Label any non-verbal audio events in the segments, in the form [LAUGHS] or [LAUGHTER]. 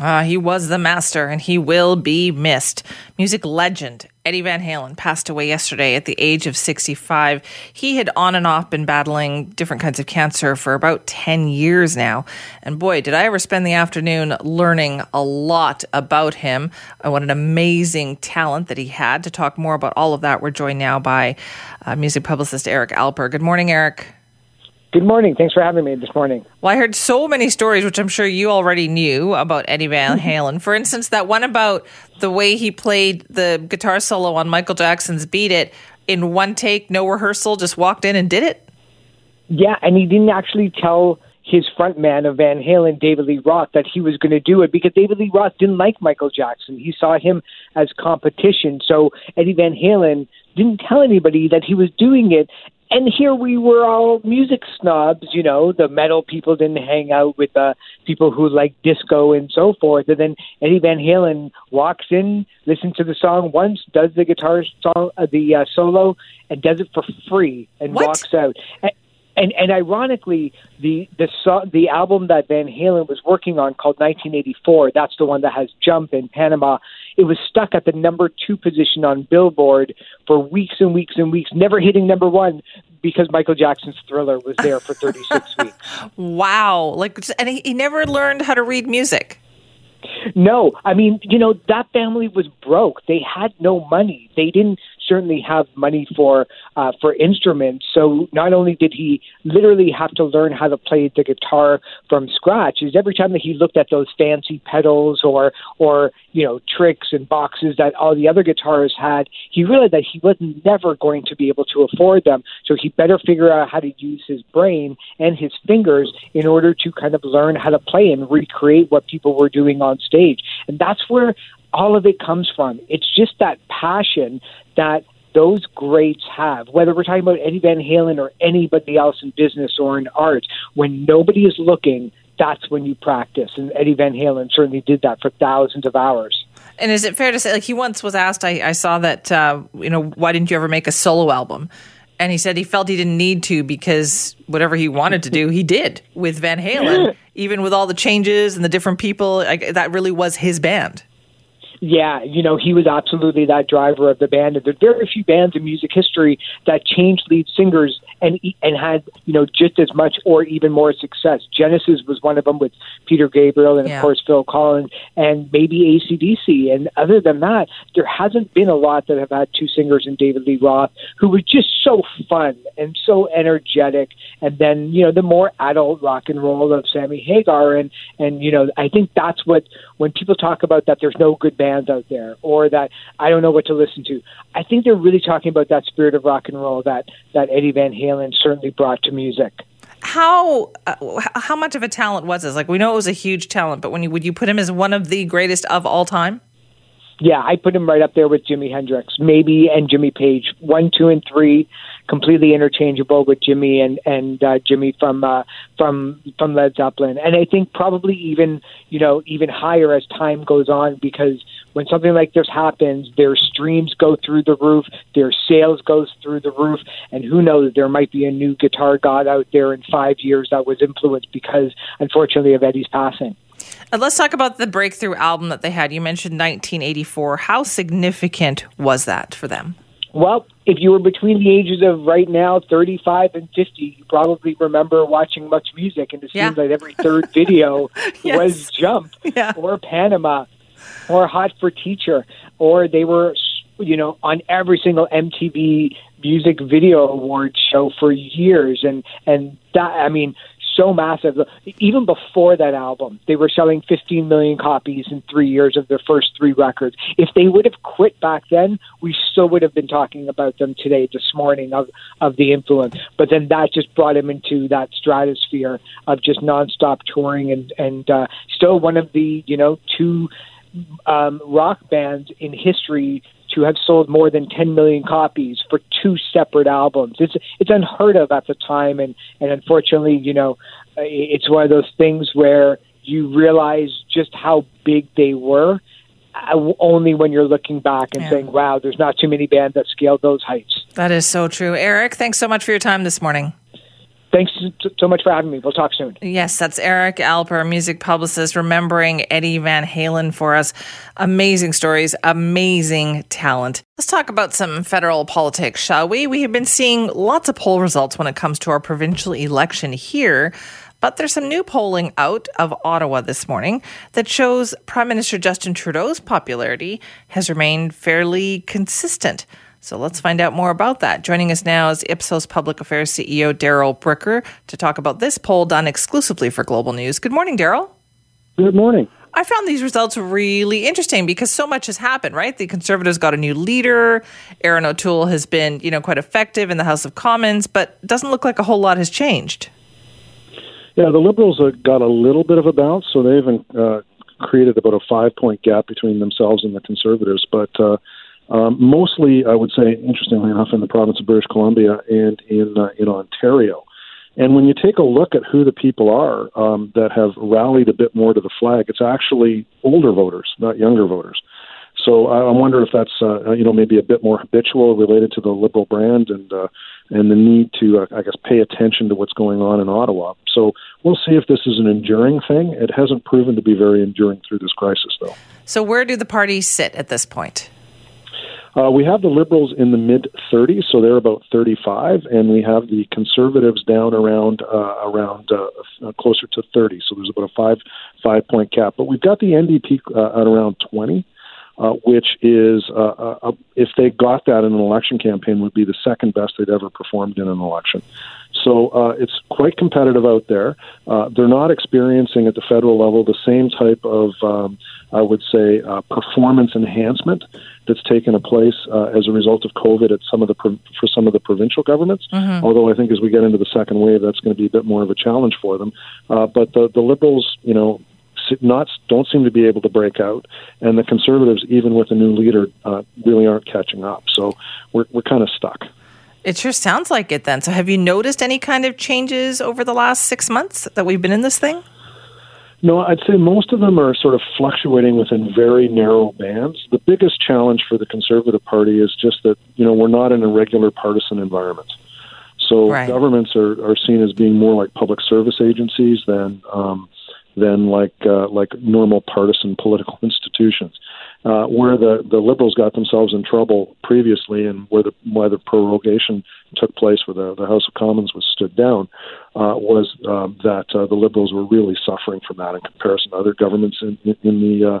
Uh, he was the master and he will be missed. Music legend Eddie Van Halen passed away yesterday at the age of 65. He had on and off been battling different kinds of cancer for about 10 years now. And boy, did I ever spend the afternoon learning a lot about him and what an amazing talent that he had. To talk more about all of that, we're joined now by uh, music publicist Eric Alper. Good morning, Eric. Good morning. Thanks for having me this morning. Well, I heard so many stories, which I'm sure you already knew about Eddie Van mm-hmm. Halen. For instance, that one about the way he played the guitar solo on Michael Jackson's Beat It in one take, no rehearsal, just walked in and did it. Yeah, and he didn't actually tell his front man of Van Halen, David Lee Roth, that he was going to do it because David Lee Roth didn't like Michael Jackson. He saw him as competition. So Eddie Van Halen didn't tell anybody that he was doing it and here we were all music snobs, you know, the metal people didn't hang out with the people who like disco and so forth. And then Eddie Van Halen walks in, listens to the song once, does the guitar song, uh, the uh, solo, and does it for free and what? walks out. And, and and ironically, the the so, the album that Van Halen was working on called 1984, that's the one that has Jump in Panama. It was stuck at the number two position on Billboard for weeks and weeks and weeks, never hitting number one because Michael Jackson's Thriller was there for 36 [LAUGHS] weeks. Wow! Like, and he, he never learned how to read music. No, I mean, you know, that family was broke. They had no money. They didn't certainly have money for uh, for instruments. So not only did he literally have to learn how to play the guitar from scratch, is every time that he looked at those fancy pedals or or you know tricks and boxes that all the other guitarists had, he realized that he was never going to be able to afford them. So he better figure out how to use his brain and his fingers in order to kind of learn how to play and recreate what people were doing on stage. And that's where all of it comes from. It's just that passion that those greats have, whether we're talking about Eddie Van Halen or anybody else in business or in art, when nobody is looking, that's when you practice. And Eddie Van Halen certainly did that for thousands of hours. And is it fair to say, like he once was asked, I, I saw that, uh, you know, why didn't you ever make a solo album? And he said he felt he didn't need to because whatever he wanted to do, he did with Van Halen, [LAUGHS] even with all the changes and the different people. Like, that really was his band. Yeah, you know, he was absolutely that driver of the band. And there are very few bands in music history that changed lead singers and and had you know just as much or even more success. Genesis was one of them with Peter Gabriel and Yeah. of course Phil Collins and maybe AC/DC. And other than that, there hasn't been a lot that have had two singers in David Lee Roth who were just so fun and so energetic. And then you know the more adult rock and roll of Sammy Hagar and and you know I think that's what when people talk about that there's no good bands out there or that I don't know what to listen to. I think they're really talking about that spirit of rock and roll that that Eddie Van Halen certainly brought to music. How uh, how much of a talent was this? Like we know it was a huge talent, but when you would you put him as one of the greatest of all time? Yeah, I put him right up there with Jimi Hendrix, maybe, and Jimmy Page. One, two, and three, completely interchangeable with Jimmy and and uh, Jimmy from uh, from from Led Zeppelin. And I think probably even you know even higher as time goes on because when something like this happens, their streams go through the roof, their sales goes through the roof, and who knows, there might be a new guitar god out there in five years that was influenced because, unfortunately, of Eddie's passing. And let's talk about the breakthrough album that they had. You mentioned 1984. How significant was that for them? Well, if you were between the ages of right now 35 and 50, you probably remember watching MuchMusic, and it Yeah. seems like every third [LAUGHS] video Yes. was Jump Yeah. or Panama or Hot for Teacher, or they were, you know, on every single MTV Music Video Award show for years, and and that I mean. So massive. Even before that album, they were selling 15 million copies in three years of their first three records. If they would have quit back then, we still would have been talking about them today, this morning, of, of the influence. But then that just brought him into that stratosphere of just nonstop touring and, and uh, still one of the, you know, two um, rock bands in history to have sold more than 10 million copies for two separate albums. It's it's unheard of at the time, and and unfortunately, you know, it's one of those things where you realize just how big they were, uh, only when you're looking back and Yeah. saying, "Wow, there's not too many bands that scaled those heights." That is so true. Eric, thanks so much for your time this morning. Thanks so- much for having me. We'll talk soon. Yes, that's Eric Alper, music publicist, remembering Eddie Van Halen for us. Amazing stories, amazing talent. Let's talk about some federal politics, shall we? We have been seeing lots of poll results when it comes to our provincial election here. But there's some new polling out of Ottawa this morning that shows Prime Minister Justin Trudeau's popularity has remained fairly consistent. So let's find out more about that. Joining us now is Ipsos Public Affairs CEO Darrell Bricker to talk about this poll done exclusively for Global News. Good morning, Darrell. Good morning. I found these results really interesting because so much has happened, right? The Conservatives got a new leader. Erin O'Toole has been, you know, quite effective in the House of Commons, but it doesn't look like a whole lot has changed. Yeah, the Liberals got a little bit of a bounce, so they've uh, created about a five point gap between themselves and the Conservatives. But uh, um, mostly, I would say, interestingly enough, in the province of British Columbia and in uh, in Ontario. And when you take a look at who the people are um, that have rallied a bit more to the flag, it's actually older voters, not younger voters. So I I wonder if that's uh, you know maybe a bit more habitual related to the liberal brand and uh, and the need to uh, I guess pay attention to what's going on in Ottawa. So we'll see if this is an enduring thing. It hasn't proven to be very enduring through this crisis, though. So, where do the parties sit at this point? Uh, we have the Liberals in the mid 30s, so they're about 35, and we have the Conservatives down around uh, around uh, uh, closer to 30. So there's about a five five point cap. But we've got the NDP uh, at around 20, uh, which is if they got that in an election campaign, would be the second best they'd ever performed in an election. So uh, it's quite competitive out there. Uh, they're not experiencing at the federal level the same type of, um, I would say, uh, performance enhancement that's taken a place uh, as a result of COVID at some of the pro- for some of the provincial governments. Although I think as we get into the second wave, that's going to be a bit more of a challenge for them. Uh, but the the liberals, you know. Not don't seem to be able to break out, and the conservatives, even with a new leader, uh, really aren't catching up. So we're we're kind of stuck. It sure sounds like it then. So, have you noticed any kind of changes over the last six months that we've been in this thing? No, I'd say most of them are sort of fluctuating within very narrow bands. The biggest challenge for the Conservative Party is just that, you know, we're not in a regular partisan environment. So Right. governments are, are seen as being more like public service agencies than um, than like uh, like normal partisan political institutions. Uh, where the, the liberals got themselves in trouble previously, and where the why the prorogation took place, where the, the House of Commons was stood down, uh, was um, that uh, the liberals were really suffering from that in comparison to other governments in, in, in the uh,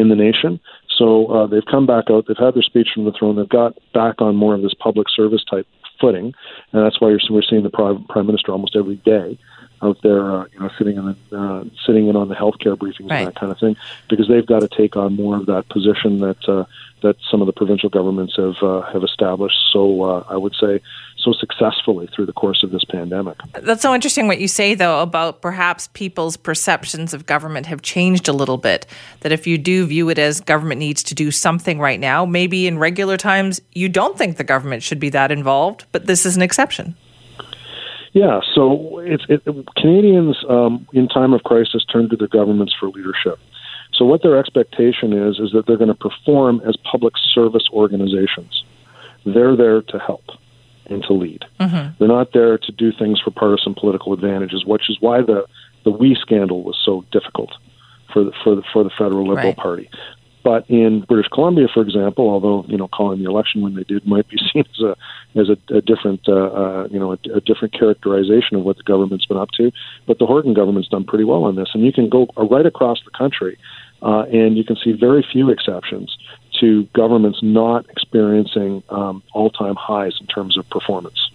in the nation. So uh, they've come back out. They've had their speech from the throne. They've got back on more of this public service type footing, and that's why you're, we're seeing the prime, prime minister almost every day out there, uh, you know, sitting in the, uh, sitting in on the healthcare briefings Right. and that kind of thing, because they've got to take on more of that position that uh, that some of the provincial governments have uh, have established. So uh, I would say so successfully through the course of this pandemic. That's so interesting what you say, though, about perhaps people's perceptions of government have changed a little bit. That if you do view it as government needs to do something right now, maybe in regular times you don't think the government should be that involved, but this is an exception. Yeah, so it's it, Canadians um, in time of crisis turn to their governments for leadership. So what their expectation is is that they're going to perform as public service organizations. They're there to help and to lead. They're not there to do things for partisan political advantages, which is why the the We scandal was so difficult for the, for the, for the federal Liberal Right. Party. But in British Columbia, for example, although you know calling the election when they did might be [LAUGHS] seen as a as a, a different uh, uh, you know a, a different characterization of what the government's been up to, but the Horgan government's done pretty well on this, and you can go right across the country, uh, and you can see very few exceptions to governments not experiencing um, all-time highs in terms of performance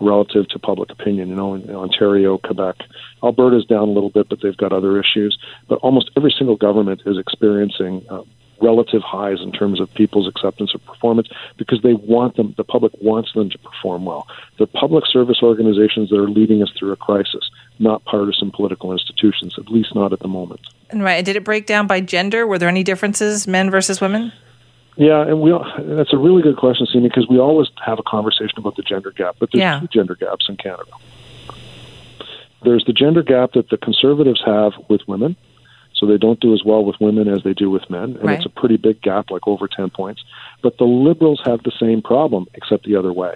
relative to public opinion. You know, in Ontario, Quebec, Alberta's down a little bit, but they've got other issues. But almost every single government is experiencing uh, relative highs in terms of people's acceptance of performance because they want them, the public wants them to perform well. They're public service organizations that are leading us through a crisis, not partisan political institutions, at least not at the moment. And right, did it break down by gender? Were there any differences, men versus women? Yeah, and we that's a really good question, Simi, because we always have a conversation about the gender gap, but there's Yeah. two gender gaps in Canada. There's the gender gap that the conservatives have with women. So they don't do as well with women as they do with men, and Right. it's a pretty big gap, like over 10 points. But the Liberals have the same problem, except the other way.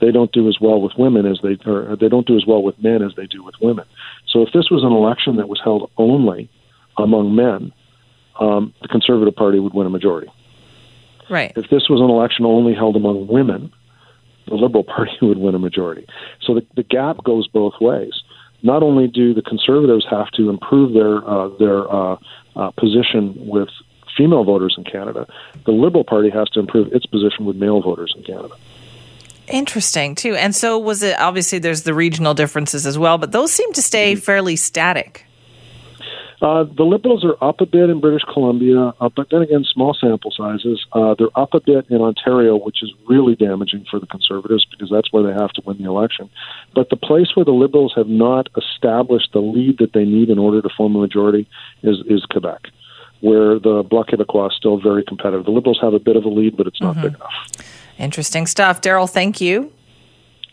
They don't do as well with women as they, or they don't do as well with men as they do with women. So if this was an election that was held only among men, um, the Conservative Party would win a majority. Right. If this was an election only held among women, the Liberal [LAUGHS] Party would win a majority. So the, the gap goes both ways. Not only do the Conservatives have to improve their uh, their uh, uh, position with female voters in Canada, the Liberal Party has to improve its position with male voters in Canada. Interesting too. And so was it obviously there's the regional differences as well, but those seem to stay Mm-hmm. fairly static. Uh, the Liberals are up a bit in British Columbia, uh, but then again, small sample sizes. Uh, they're up a bit in Ontario, which is really damaging for the Conservatives because that's where they have to win the election. But the place where the Liberals have not established the lead that they need in order to form a majority is, is Quebec, where the Bloc Québécois is still very competitive. The Liberals have a bit of a lead, but it's not big enough. Interesting stuff. Darrell, thank you.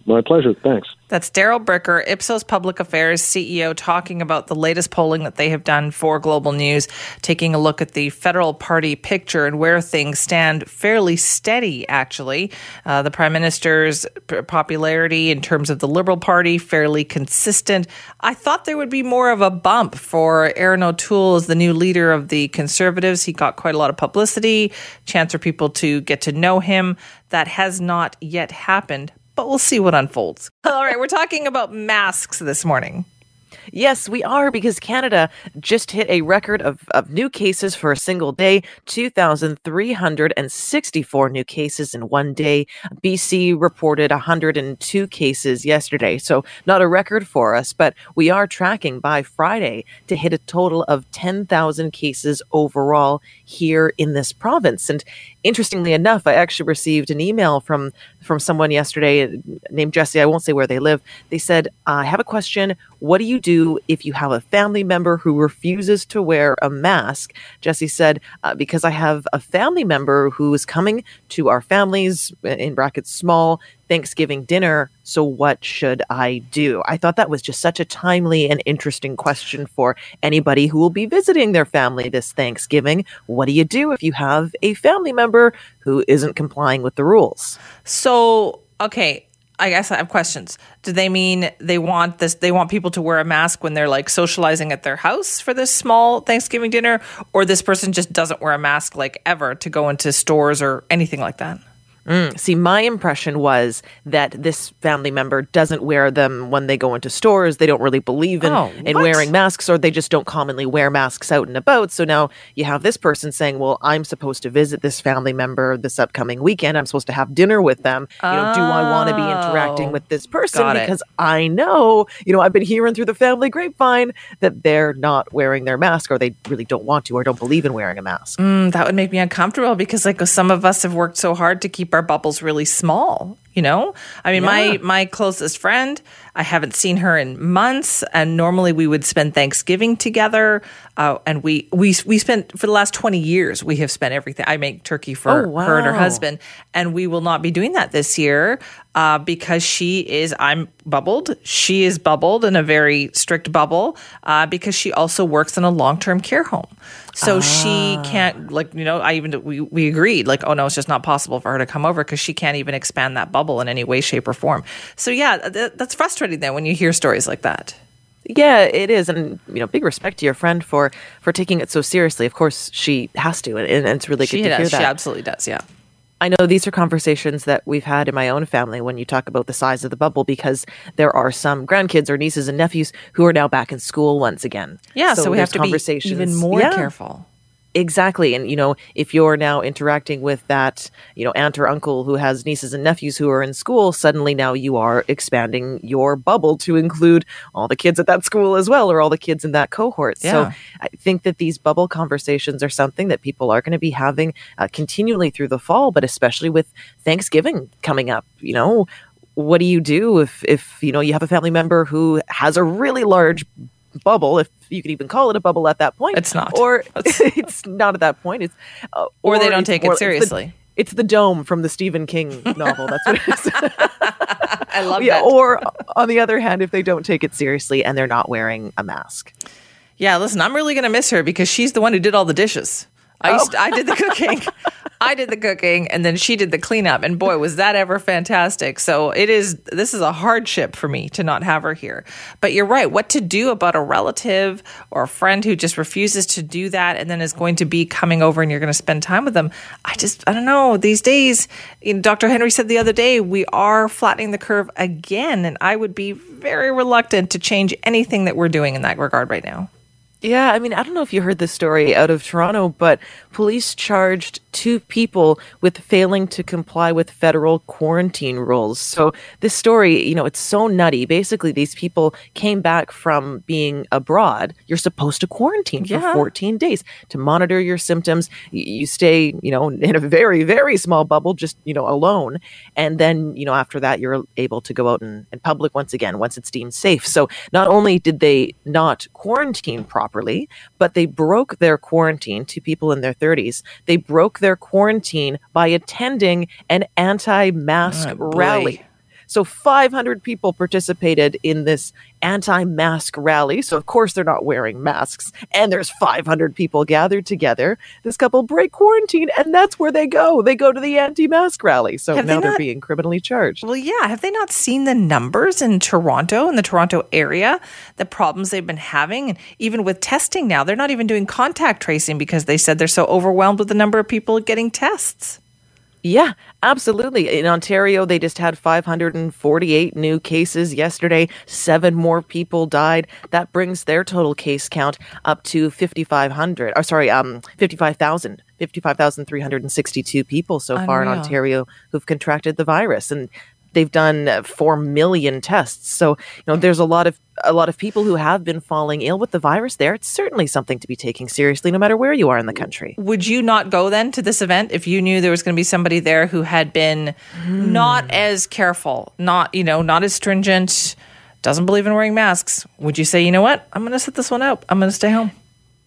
My pleasure. Thanks. That's Darrell Bricker, Ipsos Public Affairs CEO, talking about the latest polling that they have done for Global News, taking a look at the federal party picture and where things stand fairly steady, actually. Uh, the Prime Minister's popularity in terms of the Liberal Party, fairly consistent. I thought there would be more of a bump for Erin O'Toole as the new leader of the Conservatives. He got quite a lot of publicity, chance for people to get to know him. That has not yet happened but we'll see what unfolds. [LAUGHS] All right, we're talking about masks this morning. Yes, we are because Canada just hit a record of, of new cases for a single day 2,364 new cases in one day. BC reported 102 cases yesterday. So, not a record for us, but we are tracking by Friday to hit a total of 10,000 cases overall here in this province. And interestingly enough, I actually received an email from from someone yesterday named Jesse. I won't say where they live. They said, "I have a question. What do you do if you have a family member who refuses to wear a mask?" Jesse said, uh, "Because I have a family member who is coming to our families, in brackets small Thanksgiving dinner. So what should I do?" I thought that was just such a timely and interesting question for anybody who will be visiting their family this Thanksgiving. What do you do if you have a family member who isn't complying with the rules? So, okay, I guess I have questions. Do they mean they want this they want people to wear a mask when they're like socializing at their house for this small Thanksgiving dinner or this person just doesn't wear a mask like ever to go into stores or anything like that? See, my impression was that this family member doesn't wear them when they go into stores. They don't really believe in, Oh, in wearing masks, or they just don't commonly wear masks out and about. So now you have this person saying, Well, I'm supposed to visit this family member this upcoming weekend. I'm supposed to have dinner with them. You know, do I want to be interacting Oh, with this person? got it. Because I know, you know, I've been hearing through the family grapevine that they're not wearing their mask or they really don't want to or don't believe in wearing a mask. Mm, that would make me uncomfortable because like some of us have worked so hard to keep our bubbles really small you know? I mean my my closest friend i haven't seen her in months and normally we would spend thanksgiving together uh, and we we we spent for the last 20 years we have spent everything i make turkey for Oh, her and her husband and we will not be doing that this year uh, because she is i'm bubbled. She is bubbled in a very strict bubble uh, because she also works in a long-term care home. So she can't like you know i even we, we agreed like oh no it's just not possible for her to come over because she can't even expand that bubble in any way shape or form. So yeah th- that's frustrating then when you hear stories like that. Yeah, it is, and you know, big respect to your friend for for taking it so seriously. Of course, she has to, and, and it's really she good to hear does. She absolutely does yeah. I know these are conversations that we've had in my own family when you talk about the size of the bubble, because there are some grandkids or nieces and nephews who are now back in school once again. yeah so, we have to be even more Yeah. careful Exactly. And, you know, if you're now interacting with that, you know, aunt or uncle who has nieces and nephews who are in school, suddenly now you are expanding your bubble to include all the kids at that school as well, or all the kids in that cohort. Yeah. So I think that these bubble conversations are something that people are going to be having uh, continually through the fall, but especially with Thanksgiving coming up, you know. What do you do if, if you know you have a family member who has a really large bubble, if you could even call it a bubble at that point. It's not. Or [LAUGHS] [LAUGHS] it's not at that point. It's uh, Or they don't take it more- it's the- seriously. It's the dome from the Stephen King [LAUGHS] novel. That's what it is. i love yeah. that Or on the other hand, if they don't take it seriously and they're not wearing a mask. Yeah, listen, I'm really going to miss her because she's the one who did all the dishes. I Oh. used to, I did the cooking. [LAUGHS] I did the cooking and then she did the cleanup and boy was that ever fantastic. So it is this is a hardship for me to not have her here. But you're right, what to do about a relative or a friend who just refuses to do that and then is going to be coming over and you're going to spend time with them. I just I don't know, these days you know, Dr. Henry said the other day we are flattening the curve again and I would be very reluctant to change anything that we're doing in that regard right now. Yeah, I mean, I don't know if you heard this story out of Toronto, but police charged two people with failing to comply with federal quarantine rules. So, this story, you know, it's so nutty. Basically, these people came back from being abroad. You're supposed to quarantine for 14 days to monitor your symptoms. You stay, you know, in a very, very small bubble, just, you know, alone. And then, you know, after that, you're able to go out in, in public once again, once it's deemed safe. So, not only did they not quarantine properly, but they broke their quarantine to people in their 30s. They broke their quarantine by attending an anti mask Oh, ah, boy. rally. So 500 people participated in this anti-mask rally. So of course they're not wearing masks and there's 500 people gathered together. This couple break quarantine and that's where they go. They go to the anti-mask rally. So Have they now they're being criminally charged. Well, yeah. Have they not seen the numbers in Toronto, in the Toronto area, the problems they've been having? And even with testing now, they're not even doing contact tracing because they said they're so overwhelmed with the number of people getting tests. Yeah, absolutely. In Ontario, they just had 548 new cases yesterday. Seven more people died. That brings their total case count up to 5,500. Or sorry, um, 55,000. 55,362 people so far in Ontario who've contracted the virus, and they've done uh, four million tests. So you know, there's a lot of a lot of people who have been falling ill with the virus. There, it's certainly something to be taking seriously, no matter where you are in the country. Would you not go then to this event if you knew there was going to be somebody there who had been not as careful, not, you know, not as stringent, doesn't believe in wearing masks? Would you say, you know what? I'm going to sit this one out. I'm going to stay home.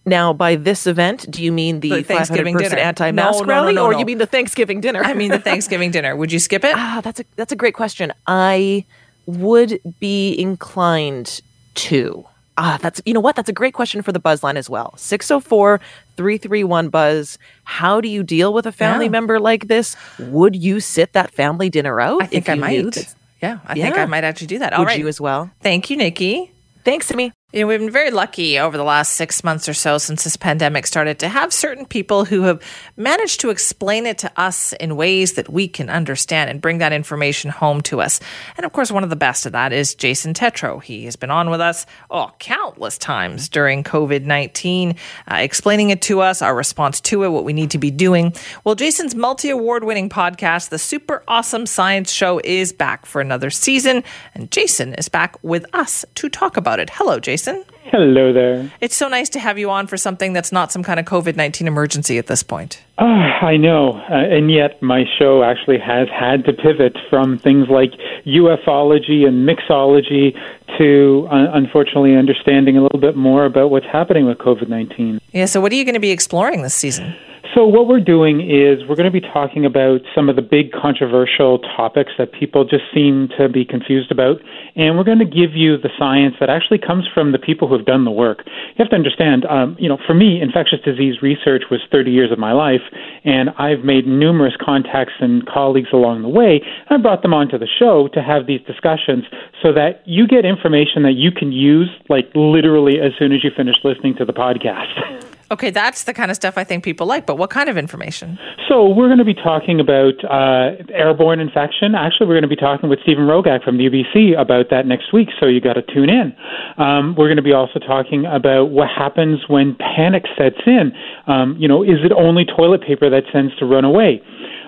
Now, by this event, do you mean the, The Thanksgiving dinner. anti-mask No, no, rally, no, or you mean the Thanksgiving dinner? I mean, the Thanksgiving dinner. Would you skip it? [LAUGHS] ah, that's a that's a great question. I would be inclined to. Ah, that's you know what? That's a great question for the Buzzline as well. 604-331 Buzz. How do you deal with a family Yeah. member like this? Would you sit that family dinner out? I think I might. Yeah, I think I might actually do that. All Would right. you as well? Thank you, Nikki. Thanks, Simi. You know, we've been very lucky over the last six months or so since this pandemic started to have certain people who have managed to explain it to us in ways that we can understand and bring that information home to us. And of course, one of the best of that is Jason Tetro. He has been on with us oh, countless times during COVID 19, uh, explaining it to us, our response to it, what we need to be doing. Well, Jason's multi award winning podcast, The Super Awesome Science Show, is back for another season. And Jason is back with us to talk about it. Hello, Jason. Hello there. It's so nice to have you on for something that's not some kind of COVID 19 emergency at this point. Ah, I know, uh, and yet my show actually has had to pivot from things like ufology and mixology to, uh, unfortunately, understanding a little bit more about what's happening with COVID 19. Yeah, so what are you going to be exploring this season? So, what we're doing is we're going to be talking about some of the big controversial topics that people just seem to be confused about. And we're going to give you the science that actually comes from the people who have done the work. You have to understand, um, you know, for me, infectious disease research was 30 years of my life, and I've made numerous contacts and colleagues along the way. I brought them onto the show to have these discussions so that you get information that you can use, like literally as soon as you finish listening to the podcast. [LAUGHS] Okay, that's the kind of stuff I think people like, but what kind of information? So we're going to be talking about uh, airborne infection. Actually, we're going to be talking with Stephen Rogak from the UBC about that next week. So you got to tune in. Um, we're going to be also talking about what happens when panic sets in. Um, you know, is it only toilet paper that tends to run away?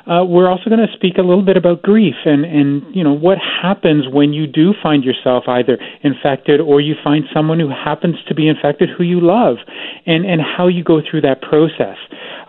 Uh, we're also going to speak a little bit about grief and, and you know what happens when you do find yourself either infected or you find someone who happens to be infected who you love, and and how you go through that process.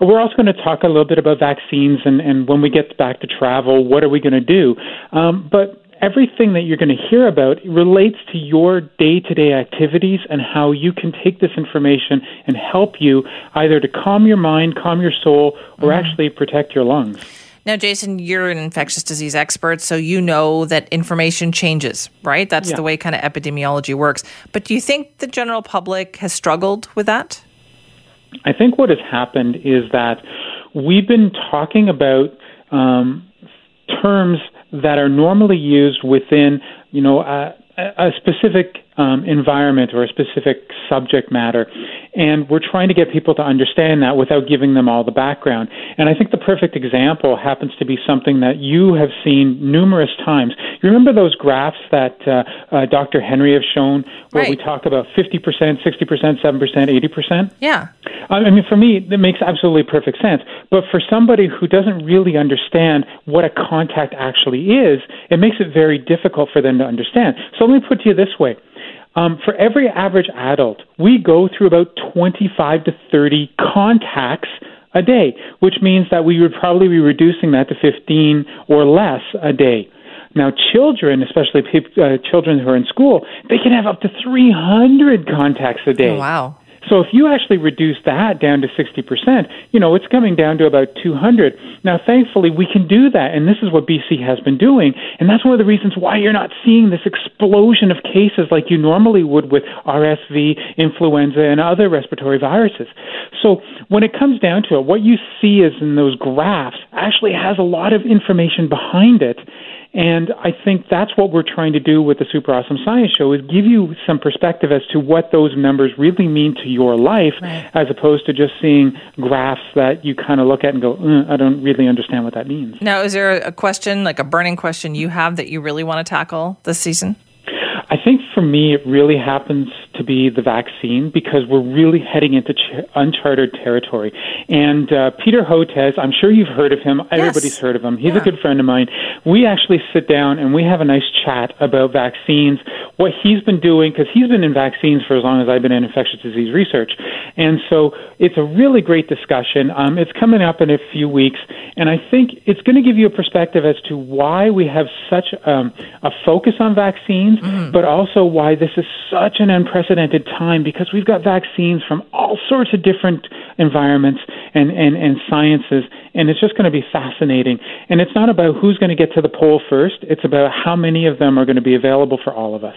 We're also going to talk a little bit about vaccines and, and when we get back to travel, what are we going to do? Um, but everything that you're going to hear about relates to your day to day activities and how you can take this information and help you either to calm your mind, calm your soul, or actually protect your lungs. Now, Jason, you're an infectious disease expert, so you know that information changes, right? That's Yeah. the way kind of epidemiology works. But do you think the general public has struggled with that? I think what has happened is that we've been talking about um, terms that are normally used within, you know, a, a specific um, environment or a specific subject matter, and we're trying to get people to understand that without giving them all the background. And I think the perfect example happens to be something that you have seen numerous times. You remember those graphs that uh, uh, Dr. Henry have shown, where we talk about 50%, 60%, 7%, 80%? Yeah. I mean, for me, that makes absolutely perfect sense. But for somebody who doesn't really understand what a contact actually is, it makes it very difficult for them to understand. So let me put it to you this way. Um, for every average adult, we go through about 25 to 30 contacts a day, which means that we would probably be reducing that to 15 or less a day. Now, children, especially peop uh, children who are in school, they can have up to 300 contacts a day. Oh, wow. So if you actually reduce that down to 60%, you know, it's coming down to about 200. Now, thankfully, we can do that, and this is what BC has been doing, and that's one of the reasons why you're not seeing this explosion of cases like you normally would with RSV, influenza, and other respiratory viruses. So when it comes down to it, what you see is in those graphs actually has a lot of information behind it. And I think that's what we're trying to do with the Super Awesome Science Show is give you some perspective as to what those numbers really mean to your life, as opposed to just seeing graphs that you kind of look at and go, "Uh, I don't really understand what that means. Now, is there a question, like a burning question you have that you really want to tackle this season? I think for me, it really happens to be the vaccine because we're really heading into ch- uncharted territory. And uh, Peter Hotez, I'm sure you've heard of him. Everybody's heard of him. He's a good friend of mine. We actually sit down and we have a nice chat about vaccines, what he's been doing, because he's been in vaccines for as long as I've been in infectious disease research. And so it's a really great discussion. Um, it's coming up in a few weeks, and I think it's going to give you a perspective as to why we have such um, a focus on vaccines, but also why this is such an unprecedented time because we've got vaccines from all sorts of different environments and, and, and sciences, and it's just going to be fascinating. And it's not about who's going to get to the poll first, it's about how many of them are going to be available for all of us.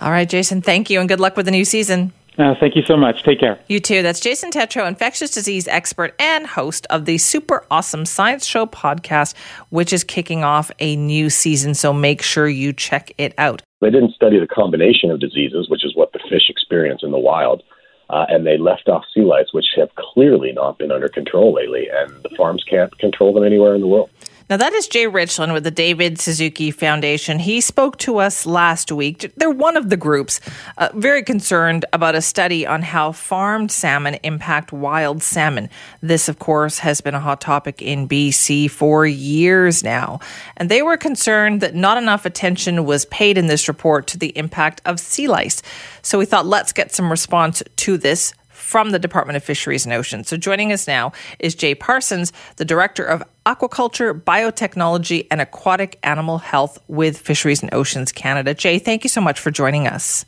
All right, Jason, thank you and good luck with the new season. Uh, thank you so much. Take care. You too. That's Jason Tetro, infectious disease expert and host of the Super Awesome Science Show podcast, which is kicking off a new season. So make sure you check it out. They didn't study the combination of diseases, which is what the fish experience in the wild, uh, and they left off sea lice, which have clearly not been under control lately, and the farms can't control them anywhere in the world. Now, that is Jay Ritchlin with the David Suzuki Foundation. He spoke to us last week. They're one of the groups uh, very concerned about a study on how farmed salmon impact wild salmon. This, of course, has been a hot topic in BC for years now. And they were concerned that not enough attention was paid in this report to the impact of sea lice. So we thought, let's get some response to this from the Department of Fisheries and Oceans. So joining us now is Jay Parsons, the Director of Aquaculture, Biotechnology, and Aquatic Animal Health with Fisheries and Oceans Canada. Jay, thank you so much for joining us.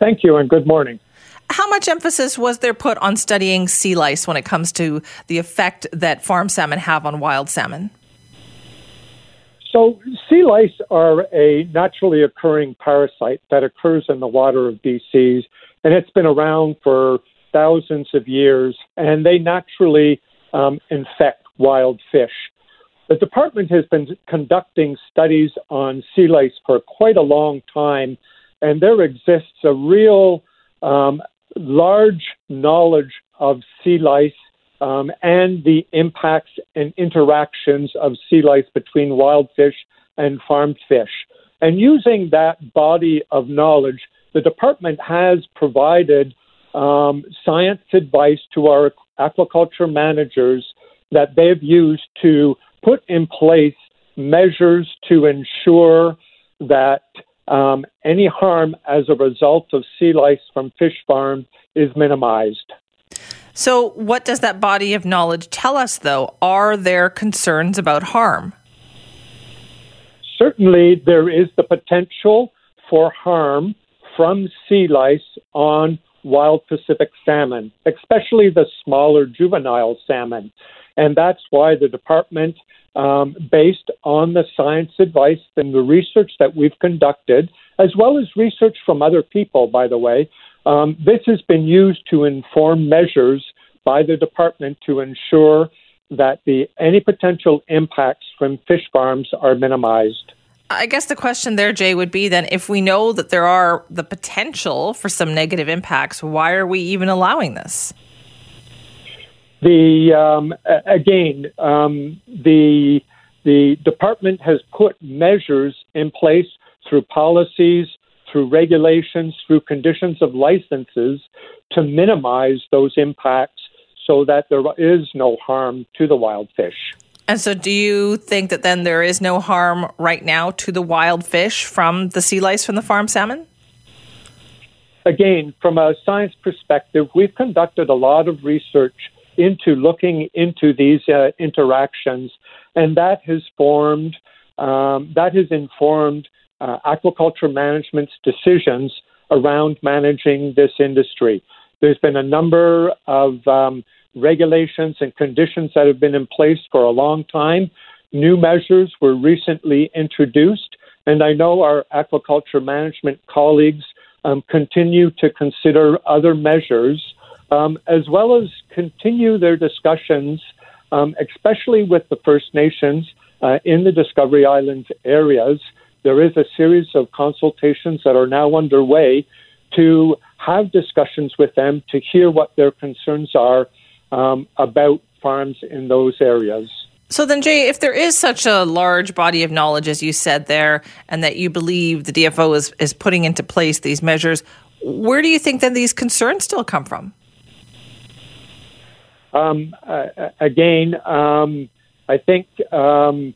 Thank you and good morning. How much emphasis was there put on studying sea lice when it comes to the effect that farm salmon have on wild salmon? So, sea lice are a naturally occurring parasite that occurs in the water of BCs, and it's been around for thousands of years, and they naturally um, infect wild fish. The department has been conducting studies on sea lice for quite a long time, and there exists a real um, large knowledge of sea lice um, and the impacts and interactions of sea lice between wild fish and farmed fish. And using that body of knowledge, the department has provided um, science advice to our aquaculture managers that they've used to put in place measures to ensure that um, any harm as a result of sea lice from fish farms is minimized. So, what does that body of knowledge tell us, though? Are there concerns about harm? Certainly, there is the potential for harm from sea lice on wild Pacific salmon, especially the smaller juvenile salmon. And that's why the department, um, based on the science advice and the research that we've conducted, as well as research from other people, by the way, um, this has been used to inform measures by the department to ensure that the any potential impacts from fish farms are minimized. I guess the question there, Jay, would be then if we know that there are the potential for some negative impacts, why are we even allowing this? The um, again, um, the the department has put measures in place through policies, through regulations, through conditions of licenses to minimize those impacts so that there is no harm to the wild fish. And so, do you think that then there is no harm right now to the wild fish from the sea lice from the farm salmon? Again, from a science perspective, we've conducted a lot of research into looking into these uh, interactions, and that has formed, um, that has informed uh, aquaculture management's decisions around managing this industry. There's been a number of um, regulations and conditions that have been in place for a long time. New measures were recently introduced, and I know our aquaculture management colleagues um, continue to consider other measures, um, as well as continue their discussions, um, especially with the First Nations uh, in the Discovery Islands areas. There is a series of consultations that are now underway to have discussions with them to hear what their concerns are um, about farms in those areas. So then, Jay, if there is such a large body of knowledge, as you said there, and that you believe the DFO is, is putting into place these measures, where do you think then these concerns still come from? Um, uh, again, um, I think, um,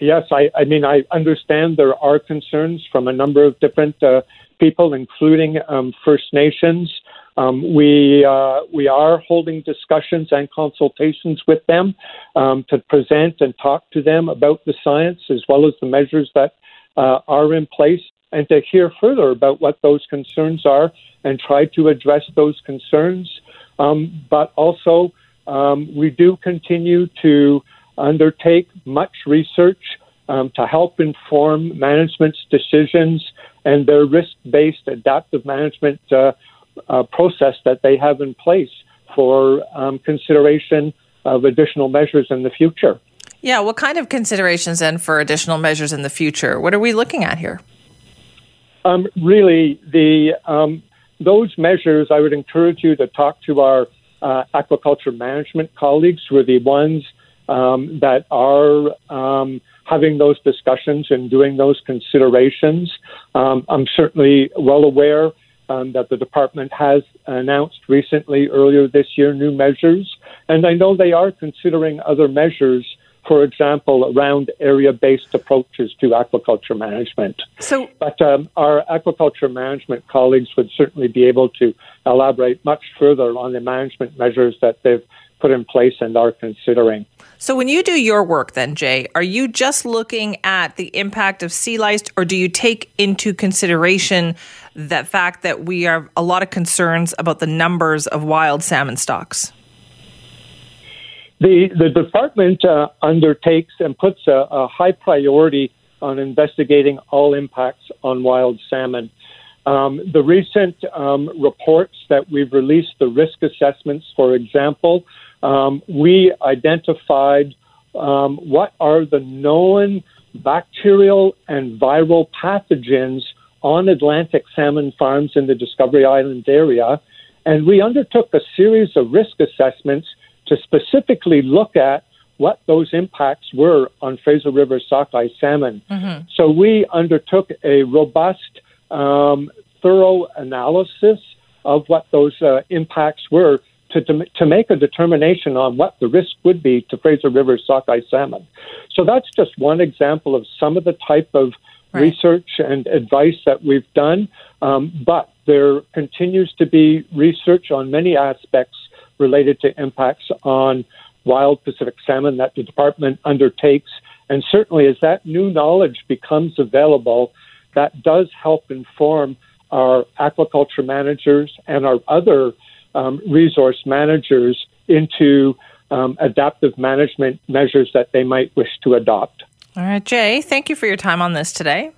yes, I, I, mean, I understand there are concerns from a number of different uh, people, including um, First Nations. Um, we uh, we are holding discussions and consultations with them um, to present and talk to them about the science as well as the measures that uh, are in place, and to hear further about what those concerns are and try to address those concerns. Um, but also, um, we do continue to undertake much research um, to help inform management's decisions and their risk-based adaptive management. Uh, uh, process that they have in place for um, consideration of additional measures in the future. Yeah, what kind of considerations then for additional measures in the future? What are we looking at here? Um, really, the um, those measures, I would encourage you to talk to our uh, aquaculture management colleagues, who are the ones um, that are um, having those discussions and doing those considerations. Um, I'm certainly well aware um, that the department has announced recently, earlier this year, new measures. And I know they are considering other measures, for example, around area based approaches to aquaculture management. So, but um, our aquaculture management colleagues would certainly be able to elaborate much further on the management measures that they've put in place and are considering. So, when you do your work, then, Jay, are you just looking at the impact of sea lice, or do you take into consideration the fact that we have a lot of concerns about the numbers of wild salmon stocks? The, the department uh, undertakes and puts a, a, high priority on investigating all impacts on wild salmon. Um, the recent um, reports that we've released, the risk assessments, for example, um, we identified um, what are the known bacterial and viral pathogens on Atlantic salmon farms in the Discovery Islands area. And we undertook a series of risk assessments to specifically look at what those impacts were on Fraser River sockeye salmon. Mm-hmm. So we undertook a robust, um, thorough analysis of what those uh, impacts were to, to, to make a determination on what the risk would be to Fraser River sockeye salmon. So that's just one example of some of the type of right. research and advice that we've done. Um, but there continues to be research on many aspects related to impacts on wild Pacific salmon that the department undertakes. And certainly, as that new knowledge becomes available, that does help inform our aquaculture managers and our other um, resource managers into um, adaptive management measures that they might wish to adopt. All right, Jay, thank you for your time on this today.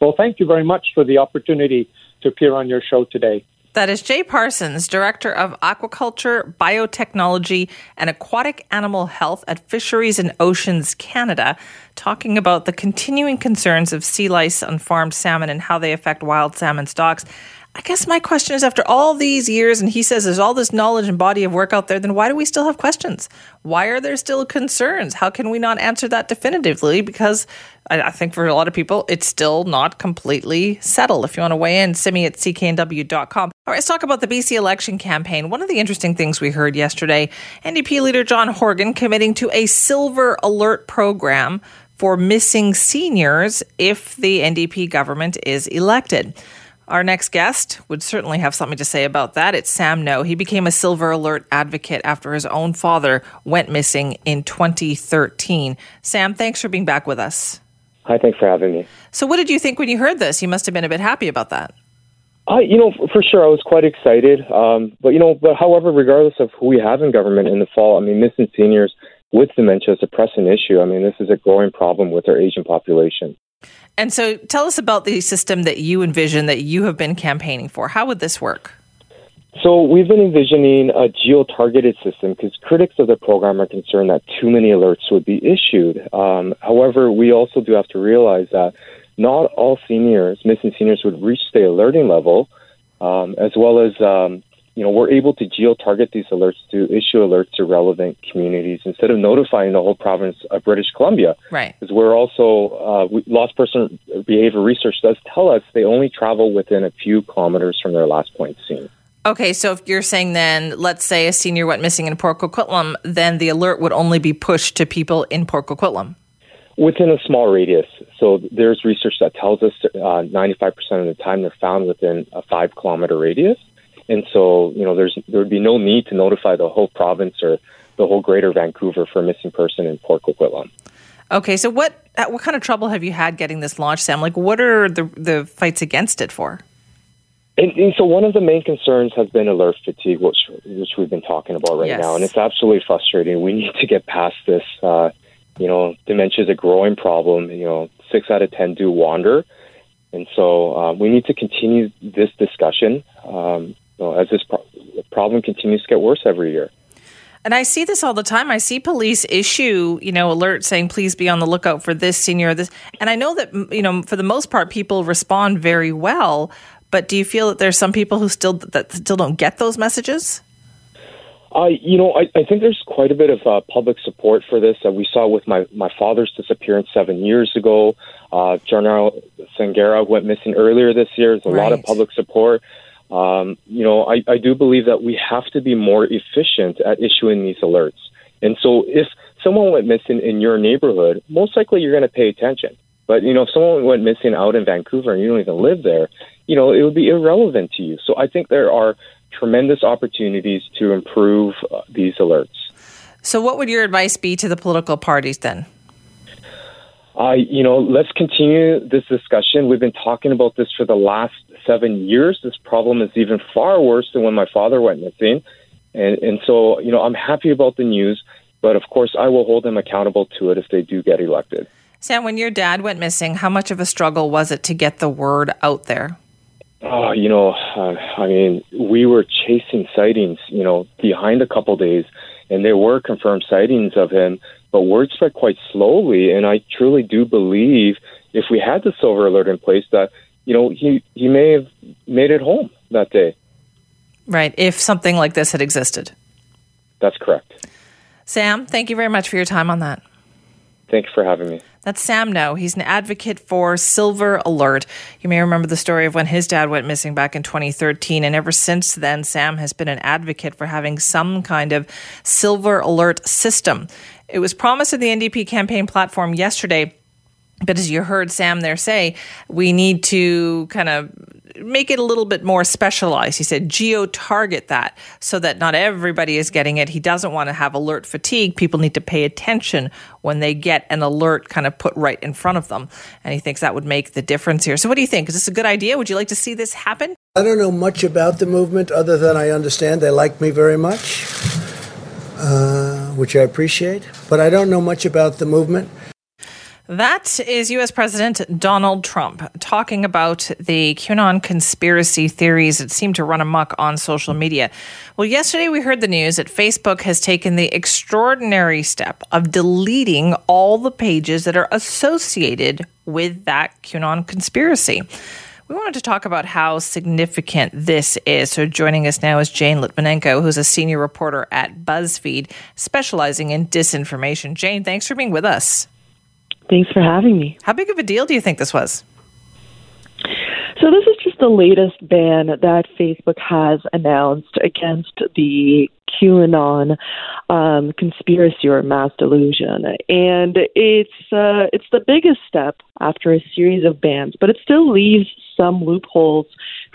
Well, thank you very much for the opportunity to appear on your show today. That is Jay Parsons, Director of Aquaculture, Biotechnology, and Aquatic Animal Health at Fisheries and Oceans Canada, talking about the continuing concerns of sea lice on farmed salmon and how they affect wild salmon stocks. I guess my question is after all these years, and he says there's all this knowledge and body of work out there, then why do we still have questions? Why are there still concerns? How can we not answer that definitively? Because I, I think for a lot of people, it's still not completely settled. If you want to weigh in, send me at cknw.com. All right, let's talk about the BC election campaign. One of the interesting things we heard yesterday NDP leader John Horgan committing to a silver alert program for missing seniors if the NDP government is elected. Our next guest would certainly have something to say about that. It's Sam Noh. He became a Silver Alert advocate after his own father went missing in 2013. Sam, thanks for being back with us. Hi, thanks for having me. So, what did you think when you heard this? You must have been a bit happy about that. I, you know, for sure, I was quite excited. Um, but you know, but however, regardless of who we have in government in the fall, I mean, missing seniors with dementia is a pressing issue. I mean, this is a growing problem with our aging population. And so tell us about the system that you envision that you have been campaigning for. How would this work? So we've been envisioning a geo-targeted system because critics of the program are concerned that too many alerts would be issued. Um, however, we also do have to realize that not all seniors, missing seniors, would reach the alerting level, um, as well as um, you know, we're able to geo-target these alerts to issue alerts to relevant communities instead of notifying the whole province of British Columbia. Right. Because we're also, uh, we, lost person behavior research does tell us they only travel within a few kilometers from their last point seen. Okay, so if you're saying then, let's say a senior went missing in Port Coquitlam, then the alert would only be pushed to people in Port Coquitlam. Within a small radius. So there's research that tells us uh, 95% of the time they're found within a five kilometer radius. And so, you know, there's there would be no need to notify the whole province or the whole greater Vancouver for a missing person in Port Coquitlam. Okay, so what uh, what kind of trouble have you had getting this launched, Sam? Like, what are the the fights against it for? And, and, so one of the main concerns has been alert fatigue, which which we've been talking about right yes. now, and it's absolutely frustrating. We need to get past this. Uh, you know, dementia is a growing problem. You know, six out of ten do wander, and so uh, we need to continue this discussion. Um, know, as this pro- problem continues to get worse every year. And I see this all the time. I see police issue, you know, alerts saying, please be on the lookout for this senior, this. And I know that, you know, for the most part, people respond very well. But do you feel that there's some people who still that still don't get those messages? Uh, you know, I, I think there's quite a bit of uh, public support for this. Uh, we saw with my, my father's disappearance seven years ago. Uh, General Sangera went missing earlier this year. There's a right. lot of public support. Um, you know, I, I do believe that we have to be more efficient at issuing these alerts. And so if someone went missing in your neighborhood, most likely you're going to pay attention. But, you know, if someone went missing out in Vancouver and you don't even live there, you know, it would be irrelevant to you. So I think there are tremendous opportunities to improve uh, these alerts. So, what would your advice be to the political parties then? Uh, you know, let's continue this discussion. We've been talking about this for the last seven years. This problem is even far worse than when my father went missing. And, and so, you know, I'm happy about the news, but of course, I will hold them accountable to it if they do get elected. Sam, when your dad went missing, how much of a struggle was it to get the word out there? Oh, you know, uh, I mean, we were chasing sightings, you know, behind a couple days, and there were confirmed sightings of him, but word spread quite slowly. And I truly do believe if we had the silver alert in place, that you know, he, he may have made it home that day. Right, if something like this had existed. That's correct. Sam, thank you very much for your time on that. Thank you for having me. That's Sam Noh. He's an advocate for Silver Alert. You may remember the story of when his dad went missing back in 2013. And ever since then, Sam has been an advocate for having some kind of Silver Alert system. It was promised in the NDP campaign platform yesterday but as you heard Sam there say, we need to kind of make it a little bit more specialized. He said geo target that so that not everybody is getting it. He doesn't want to have alert fatigue. People need to pay attention when they get an alert kind of put right in front of them. And he thinks that would make the difference here. So, what do you think? Is this a good idea? Would you like to see this happen? I don't know much about the movement other than I understand they like me very much. Uh, which I appreciate, but I don't know much about the movement. That is U.S. President Donald Trump talking about the QAnon conspiracy theories that seem to run amok on social media. Well, yesterday we heard the news that Facebook has taken the extraordinary step of deleting all the pages that are associated with that QAnon conspiracy. We wanted to talk about how significant this is. So, joining us now is Jane Lytvynenko, who's a senior reporter at BuzzFeed, specializing in disinformation. Jane, thanks for being with us. Thanks for having me. How big of a deal do you think this was? So, this is just the latest ban that Facebook has announced against the QAnon um, conspiracy or mass delusion, and it's uh, it's the biggest step after a series of bans, but it still leaves some loopholes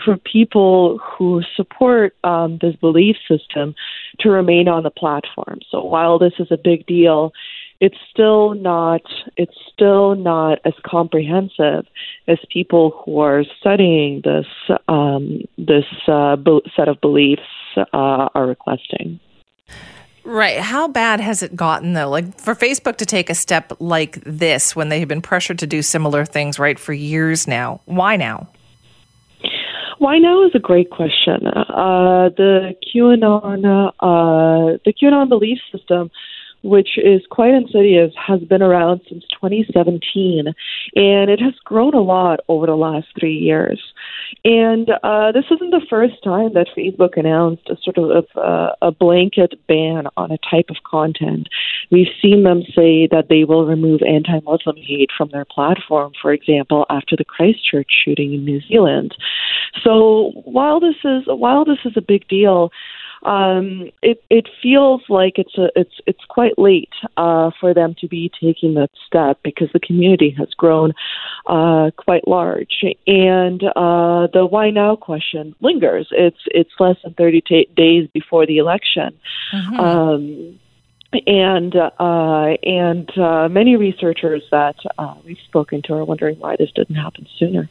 for people who support um, this belief system to remain on the platform. So while this is a big deal, it's still not it's still not as comprehensive as people who are studying this um, this uh, be- set of beliefs uh, are requesting. Right. How bad has it gotten though? Like for Facebook to take a step like this when they have been pressured to do similar things right for years now. Why now? Why now is a great question. Uh, the QAnon, uh, the QAnon belief system which is quite insidious, has been around since 2017, and it has grown a lot over the last three years. And uh, this isn't the first time that Facebook announced a sort of uh, a blanket ban on a type of content. We've seen them say that they will remove anti-Muslim hate from their platform, for example, after the Christchurch shooting in New Zealand. So while this is while this is a big deal, um, it it feels like it's a it's it's quite late uh, for them to be taking that step because the community has grown uh, quite large, and uh, the why now question lingers. It's it's less than thirty t- days before the election. Mm-hmm. Um, and uh, and uh, many researchers that uh, we've spoken to are wondering why this didn't happen sooner.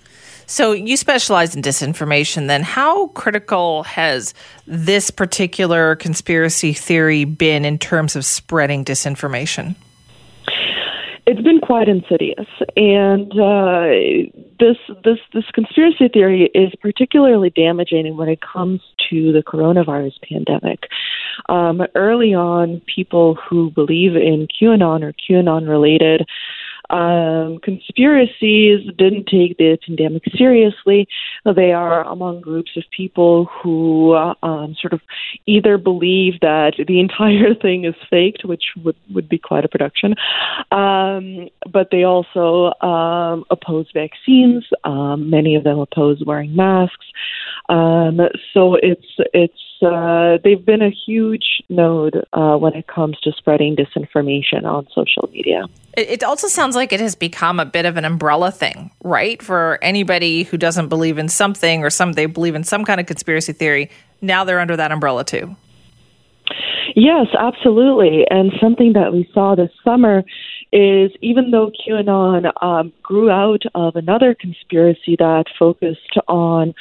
So you specialize in disinformation. Then, how critical has this particular conspiracy theory been in terms of spreading disinformation? It's been quite insidious, and uh, this this this conspiracy theory is particularly damaging when it comes to the coronavirus pandemic. Um, early on, people who believe in QAnon or QAnon related um, conspiracies didn't take the pandemic seriously. They are among groups of people who um, sort of either believe that the [LAUGHS] entire thing is faked, which would, would be quite a production, um, but they also um, oppose vaccines. Um, many of them oppose wearing masks. Um, so it's it's uh, they've been a huge node uh, when it comes to spreading disinformation on social media. It also sounds like it has become a bit of an umbrella thing, right? For anybody who doesn't believe in something or some they believe in some kind of conspiracy theory, now they're under that umbrella too. Yes, absolutely. And something that we saw this summer is even though QAnon um, grew out of another conspiracy that focused on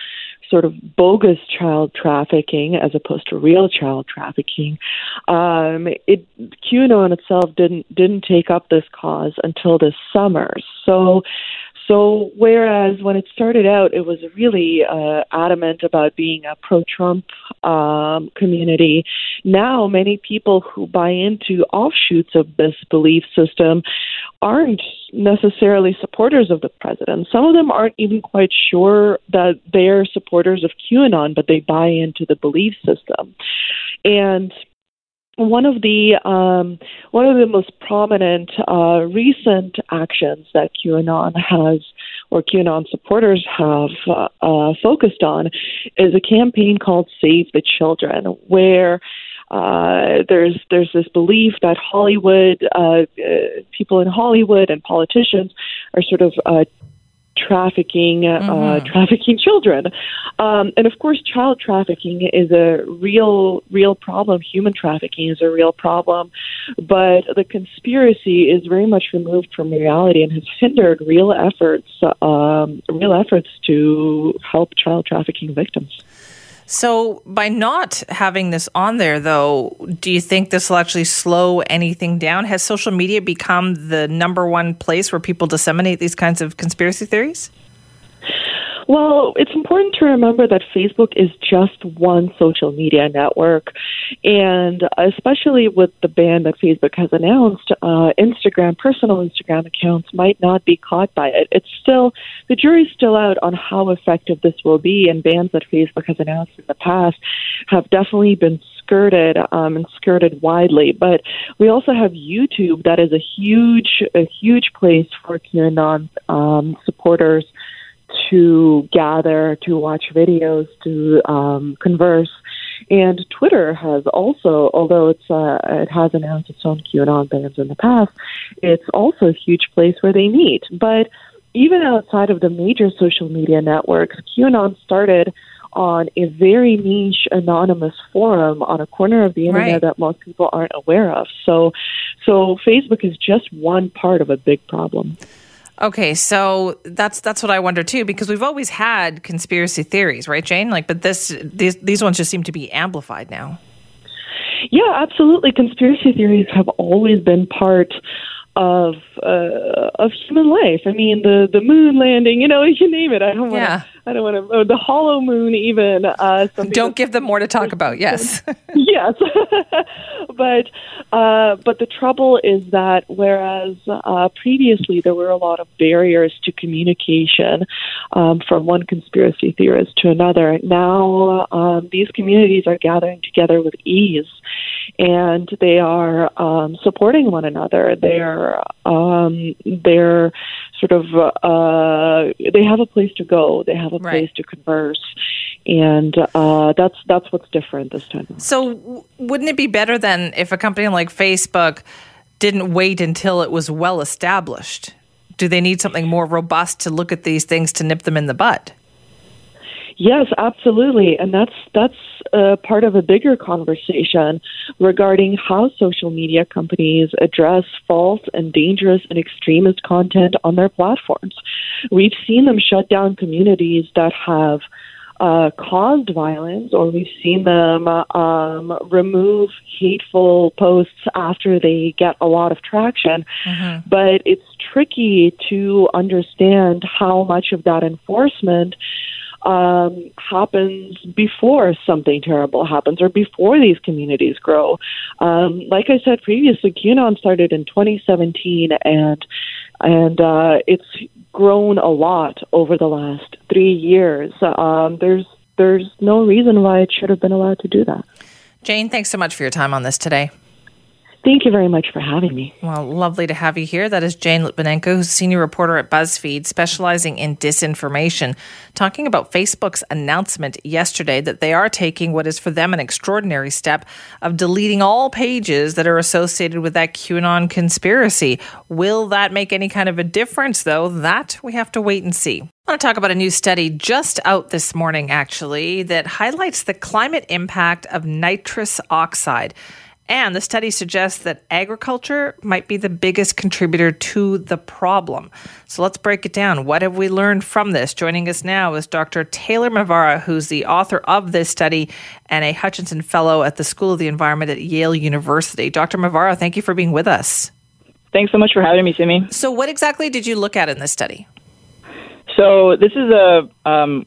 sort of bogus child trafficking as opposed to real child trafficking. Um, it QAnon itself didn't didn't take up this cause until this summer. So so, whereas when it started out, it was really uh, adamant about being a pro Trump um, community, now many people who buy into offshoots of this belief system aren't necessarily supporters of the president. Some of them aren't even quite sure that they're supporters of QAnon, but they buy into the belief system. And one of the um, one of the most prominent uh, recent actions that QAnon has or QAnon supporters have uh, uh, focused on is a campaign called Save the Children, where uh, there's there's this belief that Hollywood uh, uh, people in Hollywood and politicians are sort of uh, trafficking uh, mm-hmm. trafficking children. Um, and of course child trafficking is a real real problem. Human trafficking is a real problem. But the conspiracy is very much removed from reality and has hindered real efforts um, real efforts to help child trafficking victims So, by not having this on there, though, do you think this will actually slow anything down? Has social media become the number one place where people disseminate these kinds of conspiracy theories? Well, it's important to remember that Facebook is just one social media network. And especially with the ban that Facebook has announced, uh, Instagram, personal Instagram accounts might not be caught by it. It's still, the jury's still out on how effective this will be. And bans that Facebook has announced in the past have definitely been skirted um, and skirted widely. But we also have YouTube, that is a huge, a huge place for QAnon um, supporters to gather, to watch videos, to um, converse. And Twitter has also, although it's uh, it has announced its own QAnon bans in the past, it's also a huge place where they meet. But even outside of the major social media networks, QAnon started on a very niche anonymous forum on a corner of the internet right. that most people aren't aware of. So so Facebook is just one part of a big problem. Okay, so that's that's what I wonder too, because we've always had conspiracy theories, right, Jane? Like, but this these these ones just seem to be amplified now. Yeah, absolutely. Conspiracy theories have always been part of uh, of human life. I mean, the the moon landing, you know, [LAUGHS] you name it. I don't want to. Yeah. I don't want to. the hollow moon, even. Uh, don't give them more to talk [LAUGHS] about. Yes. [LAUGHS] yes, [LAUGHS] but uh, but the trouble is that whereas uh, previously there were a lot of barriers to communication um, from one conspiracy theorist to another, now um, these communities are gathering together with ease, and they are um, supporting one another. They're um, they're sort of uh, they have a place to go. They have a right. place to converse, and uh, that's that's what's different this time. So, w- wouldn't it be better then if a company like Facebook didn't wait until it was well established? Do they need something more robust to look at these things to nip them in the bud? Yes, absolutely, and that's that's uh, part of a bigger conversation regarding how social media companies address false and dangerous and extremist content on their platforms. We've seen them shut down communities that have uh, caused violence, or we've seen them um, remove hateful posts after they get a lot of traction. Mm-hmm. But it's tricky to understand how much of that enforcement um, happens before something terrible happens or before these communities grow. Um, like I said previously, QAnon started in 2017 and and uh, it's grown a lot over the last three years. Um, there's there's no reason why it should have been allowed to do that. Jane, thanks so much for your time on this today. Thank you very much for having me. Well, lovely to have you here. That is Jane Lytvynenko, who's senior reporter at BuzzFeed, specializing in disinformation, talking about Facebook's announcement yesterday that they are taking what is for them an extraordinary step of deleting all pages that are associated with that QAnon conspiracy. Will that make any kind of a difference, though? That we have to wait and see. I want to talk about a new study just out this morning, actually, that highlights the climate impact of nitrous oxide. And the study suggests that agriculture might be the biggest contributor to the problem. So let's break it down. What have we learned from this? Joining us now is Dr. Taylor Maavara, who's the author of this study and a Hutchinson Fellow at the School of the Environment at Yale University. Dr. Maavara, thank you for being with us. Thanks so much for having me, Simi. So, what exactly did you look at in this study? So, this is a um,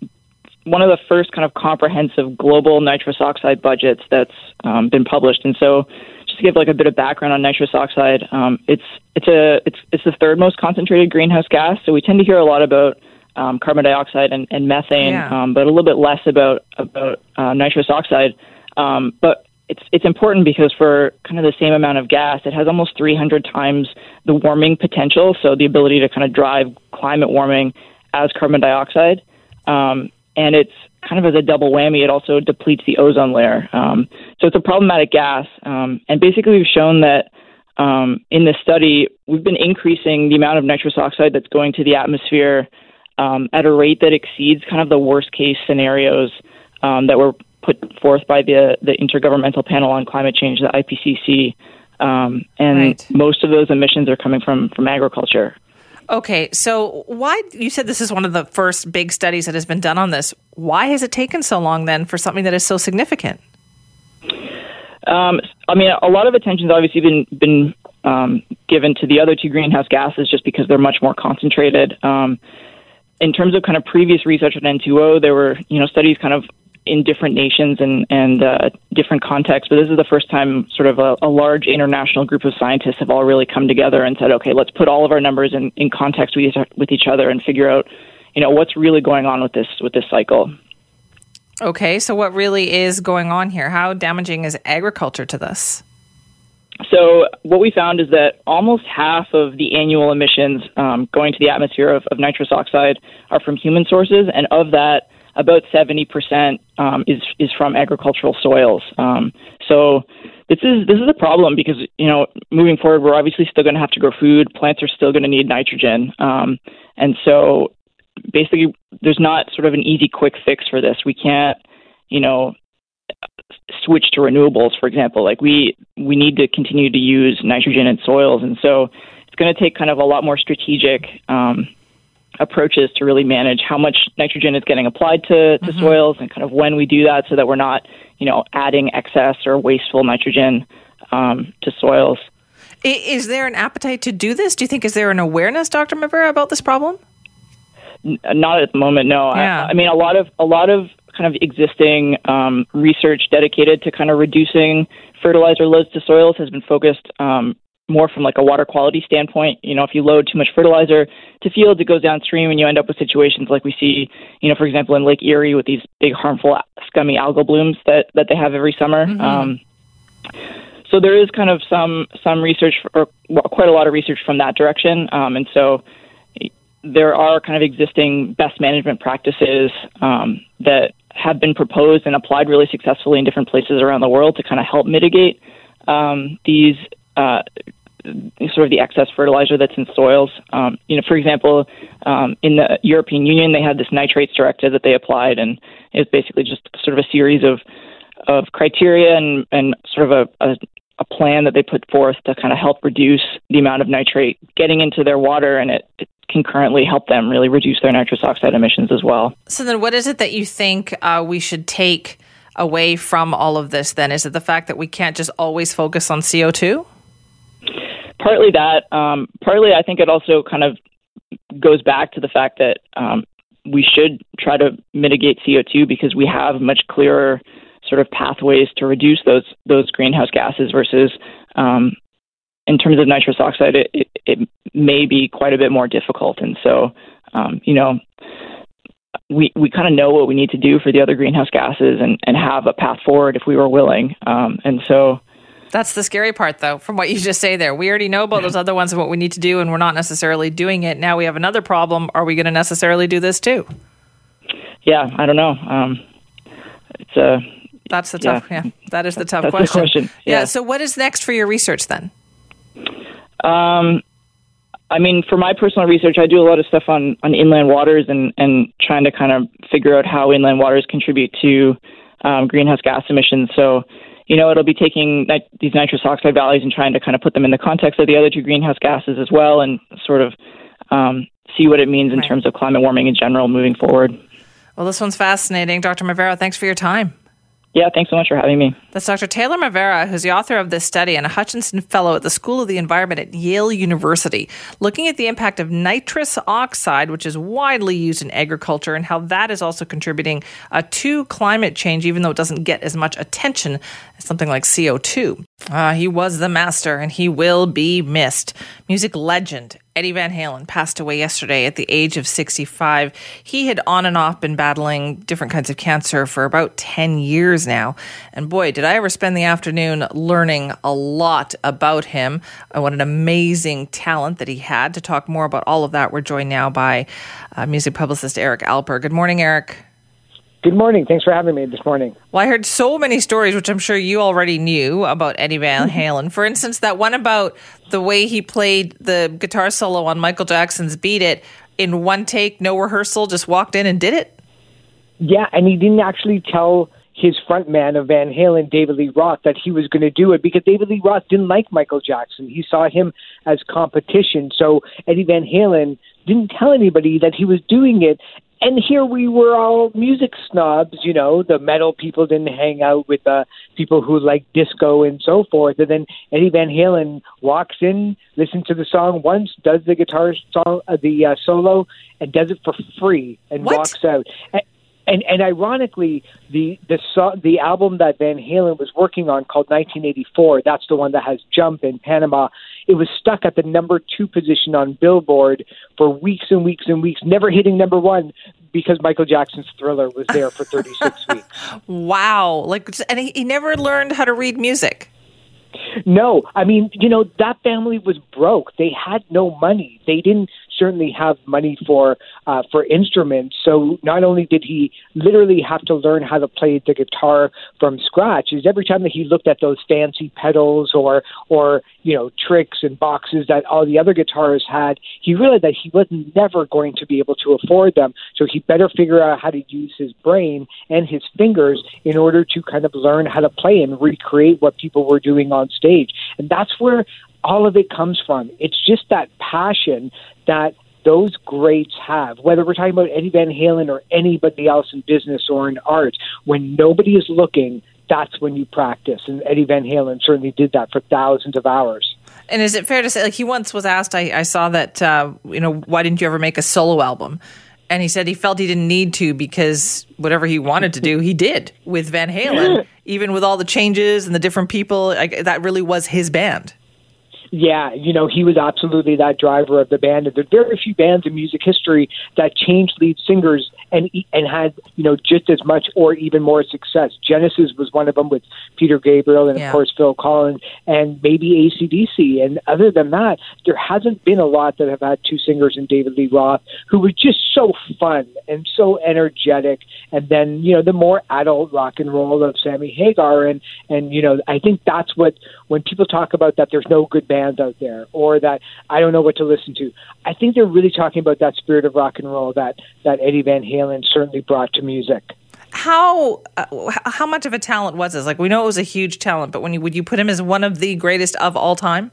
one of the first kind of comprehensive global nitrous oxide budgets that's um, been published. And so, just to give like a bit of background on nitrous oxide, um, it's it's a it's it's the third most concentrated greenhouse gas. So we tend to hear a lot about um, carbon dioxide and, and methane, yeah. um, but a little bit less about about uh, nitrous oxide. Um, but it's it's important because for kind of the same amount of gas, it has almost 300 times the warming potential. So the ability to kind of drive climate warming as carbon dioxide. Um, and it's kind of as a double whammy. It also depletes the ozone layer. Um, so it's a problematic gas. Um, and basically, we've shown that um, in this study, we've been increasing the amount of nitrous oxide that's going to the atmosphere um, at a rate that exceeds kind of the worst case scenarios um, that were put forth by the the Intergovernmental Panel on Climate Change, the IPCC. Um, and right. most of those emissions are coming from from agriculture. Okay, so why you said this is one of the first big studies that has been done on this? Why has it taken so long then for something that is so significant? Um, I mean, a lot of attention's obviously been been um, given to the other two greenhouse gases just because they're much more concentrated. Um, in terms of kind of previous research on N2O, there were you know studies kind of in different nations and and uh, different contexts. But this is the first time sort of a, a, large international group of scientists have all really come together and said, okay, let's put all of our numbers in, in context with each, with each other and figure out, you know, what's really going on with this with this cycle. Okay, so what really is going on here? How damaging is agriculture to this? So what we found is that almost half of the annual emissions um, going to the atmosphere of, of nitrous oxide are from human sources, and of that about 70% um, is is from agricultural soils. Um, so this is this is a problem because you know moving forward we're obviously still going to have to grow food. Plants are still going to need nitrogen, um, and so basically there's not sort of an easy quick fix for this. We can't you know switch to renewables, for example. Like we we need to continue to use nitrogen in soils, and so it's going to take kind of a lot more strategic. Um, approaches to really manage how much nitrogen is getting applied to, to mm-hmm. soils and kind of when we do that so that we're not, you know, adding excess or wasteful nitrogen um, to soils. Is there an appetite to do this? Do you think is there an awareness, Dr. Maavara, about this problem? N- not at the moment, no. Yeah. I, I, mean, a lot of a lot of kind of existing um, research dedicated to kind of reducing fertilizer loads to soils has been focused um, more from like a water quality standpoint. You know, if you load too much fertilizer to fields, it goes downstream, and you end up with situations like we see, you know, for example, in Lake Erie with these big harmful scummy algal blooms that that they have every summer. Mm-hmm. Um, so there is kind of some some research, or quite a lot of research from that direction, um, and so there are kind of existing best management practices um, that have been proposed and applied really successfully in different places around the world to kind of help mitigate um, these uh, sort of the excess fertilizer that's in soils. Um, you know, for example, um, in the European Union, they had this nitrates directive that they applied, and it was basically just sort of a series of of criteria and and sort of a, a a plan that they put forth to kind of help reduce the amount of nitrate getting into their water, and it, it can currently help them really reduce their nitrous oxide emissions as well. So then, what is it that you think uh, we should take away from all of this? Then is it the fact that we can't just always focus on CO two? Partly that. Um, partly, I think it also kind of goes back to the fact that um, we should try to mitigate CO2 because we have much clearer sort of pathways to reduce those those greenhouse gases versus um, in terms of nitrous oxide, it, it, it, may be quite a bit more difficult. And so, um, you know, we we kind of know what we need to do for the other greenhouse gases and, and have a path forward if we were willing. Um, and so, that's the scary part, though, from what you just say there. We already know about those other ones and what we need to do, and we're not necessarily doing it. Now we have another problem. Are we going to necessarily do this too? Yeah, I don't know. Um, it's a. Uh, that's the tough. Yeah, yeah that is the tough That's question. The question. Yeah. yeah. So, what is next for your research then? Um, I mean, for my personal research, I do a lot of stuff on on inland waters and and trying to kind of figure out how inland waters contribute to um, greenhouse gas emissions. So you know, it'll be taking nit- these nitrous oxide values and trying to kind of put them in the context of the other two greenhouse gases as well, and sort of um, see what it means in right. terms of climate warming in general moving forward. Well, this one's fascinating, Dr. Maavara. Thanks for your time. Yeah, thanks so much for having me. That's Dr. Taylor Maavara, who's the author of this study and a Hutchinson Fellow at the School of the Environment at Yale University, looking at the impact of nitrous oxide, which is widely used in agriculture, and how that is also contributing uh, to climate change, even though it doesn't get as much attention something like CO2. Uh, he was the master, and he will be missed. Music legend Eddie Van Halen passed away yesterday at the age of 65. He had on and off been battling different kinds of cancer for about 10 years now. And boy, did I ever spend the afternoon learning a lot about him. Uh, what an amazing talent that he had. To talk more about all of that, we're joined now by uh, music publicist Eric Alper. Good morning, Eric. Good morning. Thanks for having me this morning. Well, I heard so many stories, which I'm sure you already knew about Eddie Van mm-hmm. Halen. For instance, that one about the way he played the guitar solo on Michael Jackson's Beat It in one take, no rehearsal, just walked in and did it. Yeah, and he didn't actually tell his front man of Van Halen, David Lee Roth, that he was going to do it because David Lee Roth didn't like Michael Jackson. He saw him as competition. So Eddie Van Halen didn't tell anybody that he was doing it. And here we were all music snobs, you know, the metal people didn't hang out with the people who like disco and so forth. And then Eddie Van Halen walks in, listens to the song once, does the guitar song, uh, the uh, solo, and does it for free and What? walks out. And, and and ironically, the the song, the album that Van Halen was working on called 1984, that's the one that has Jump in Panama. It was stuck at the number two position on Billboard for weeks and weeks and weeks, never hitting number one because Michael Jackson's Thriller was there for 36 [LAUGHS] weeks. Wow. Like, and he, he never learned how to read music. No, I mean, you know, that family was broke. They had no money. They didn't certainly have money for uh, for instruments. So not only did he literally have to learn how to play the guitar from scratch, is every time that he looked at those fancy pedals or or you know tricks and boxes that all the other guitarists had, he realized that he was never going to be able to afford them. So he better figure out how to use his brain and his fingers in order to kind of learn how to play and recreate what people were doing on stage. And that's where all of it comes from. It's just that passion that those greats have, whether we're talking about Eddie Van Halen or anybody else in business or in art, when nobody is looking, that's when you practice. And Eddie Van Halen certainly did that for thousands of hours. And is it fair to say, like, he once was asked, I, I saw that, uh, you know, why didn't you ever make a solo album? And he said he felt he didn't need to because whatever he wanted to do, he did with Van Halen, [LAUGHS] even with all the changes and the different people. Like, that really was his band. Yeah, you know, he was absolutely that driver of the band. And there are very few bands in music history that changed lead singers and and had, you know, just as much or even more success. Genesis was one of them with Peter Gabriel and, Yeah. of course, Phil Collins and maybe AC/DC. And other than that, there hasn't been a lot that have had two singers in David Lee Roth who were just so fun and so energetic. And then, you know, the more adult rock and roll of Sammy Hagar. And, and you know, I think that's what, when people talk about that there's no good bands out there or that I don't know what to listen to, I think they're really talking about that spirit of rock and roll that, that Eddie Van Halen certainly brought to music. How uh, how much of a talent was this? Like, we know it was a huge talent, but when you would you put him as one of the greatest of all time?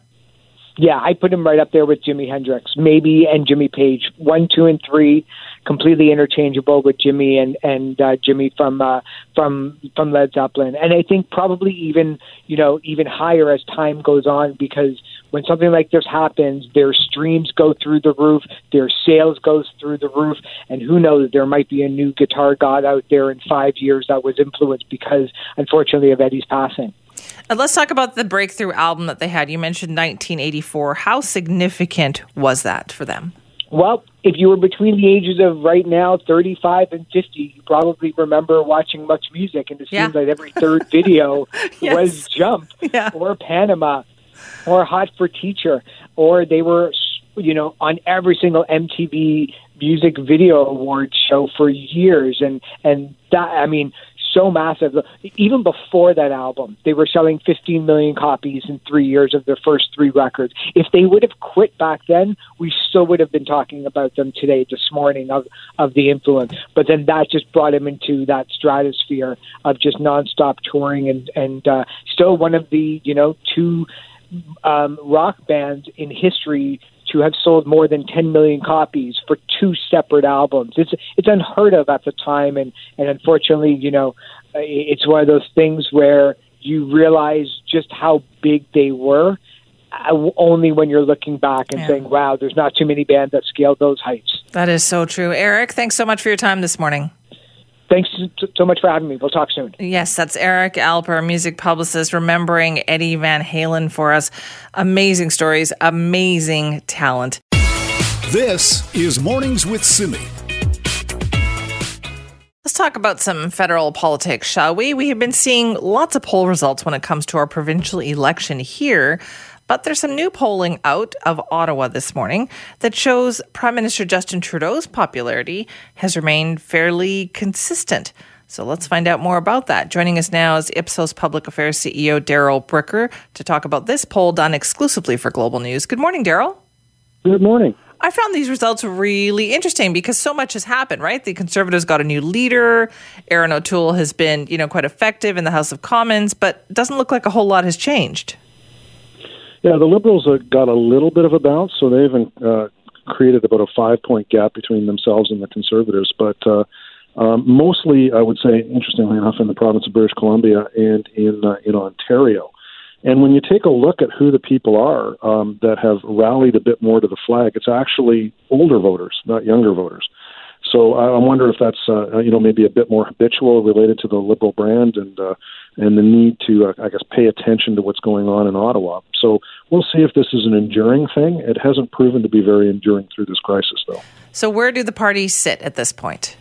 Yeah, I put him right up there with Jimi Hendrix, maybe, and Jimmy Page. One, two, and three, completely interchangeable with Jimmy and and uh, Jimmy from uh, from from Led Zeppelin. And I think probably even you know even higher as time goes on because when something like this happens, their streams go through the roof, their sales goes through the roof, and who knows, there might be a new guitar god out there in five years that was influenced because, unfortunately, of Eddie's passing. And let's talk about the breakthrough album that they had. You mentioned 1984. How significant was that for them? Well, if you were between the ages of right now 35 and 50, you probably remember watching MuchMusic, and it Yeah. seems like every third [LAUGHS] video Yes. was Jump Yeah. or Panama or Hot for Teacher, or they were, you know, on every single MTV Music Video Awards show for years, and and that I mean. So massive. Even before that album, they were selling 15 million copies in three years of their first three records. If they would have quit back then, we still would have been talking about them today, this morning, of, of the influence. But then that just brought him into that stratosphere of just nonstop touring and, and uh, still one of the, you know, two um, rock bands in history to have sold more than 10 million copies for two separate albums. It's it's unheard of at the time, and and unfortunately, you know, it's one of those things where you realize just how big they were. uh, Only when you're looking back and Yeah. saying, "Wow, there's not too many bands that scaled those heights." That is so true. Eric, thanks so much for your time this morning. Thanks so- so much for having me. We'll talk soon. Yes, that's Eric Alper, music publicist, remembering Eddie Van Halen for us. Amazing stories, amazing talent. This is Mornings with Simi. Let's talk about some federal politics, shall we? We have been seeing lots of poll results when it comes to our provincial election here, but there's some new polling out of Ottawa this morning that shows Prime Minister Justin Trudeau's popularity has remained fairly consistent. So let's find out more about that. Joining us now is Ipsos Public Affairs CEO Darrell Bricker to talk about this poll done exclusively for Global News. Good morning, Darrell. Good morning. I found these results really interesting because so much has happened, right? The Conservatives got a new leader. Erin O'Toole has been, you know, quite effective in the House of Commons, but doesn't look like a whole lot has changed. Yeah, the Liberals got a little bit of a bounce, so they've uh, created about a five-point gap between themselves and the Conservatives. But uh, um, mostly, I would say, interestingly enough, in the province of British Columbia and in uh, in Ontario. And when you take a look at who the people are um, that have rallied a bit more to the flag, it's actually older voters, not younger voters. So I wonder if that's uh, you know maybe a bit more habitual related to the liberal brand and uh, and the need to uh, I guess pay attention to what's going on in Ottawa. So we'll see if this is an enduring thing. It hasn't proven to be very enduring through this crisis, though. So where do the parties sit at this point?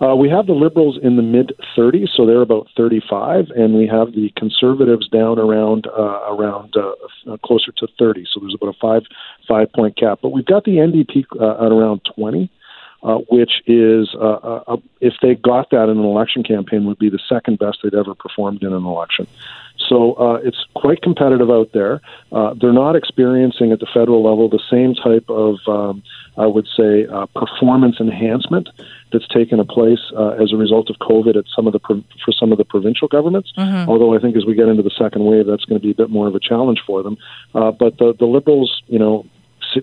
Uh, we have the Liberals in the mid 30s, so they're about 35, and we have the Conservatives down around uh, around uh, uh closer to 30. So there's about a five five point gap. But we've got the NDP uh, at around 20. Uh, which is, uh, uh, if they got that in an election campaign, would be the second best they'd ever performed in an election. So uh, it's quite competitive out there. Uh, they're not experiencing at the federal level the same type of, um, I would say, uh, performance enhancement that's taken a place uh, as a result of COVID at some of the for some of the provincial governments. Mm-hmm. Although I think as we get into the second wave, that's going to be a bit more of a challenge for them. Uh, but the the liberals, you know,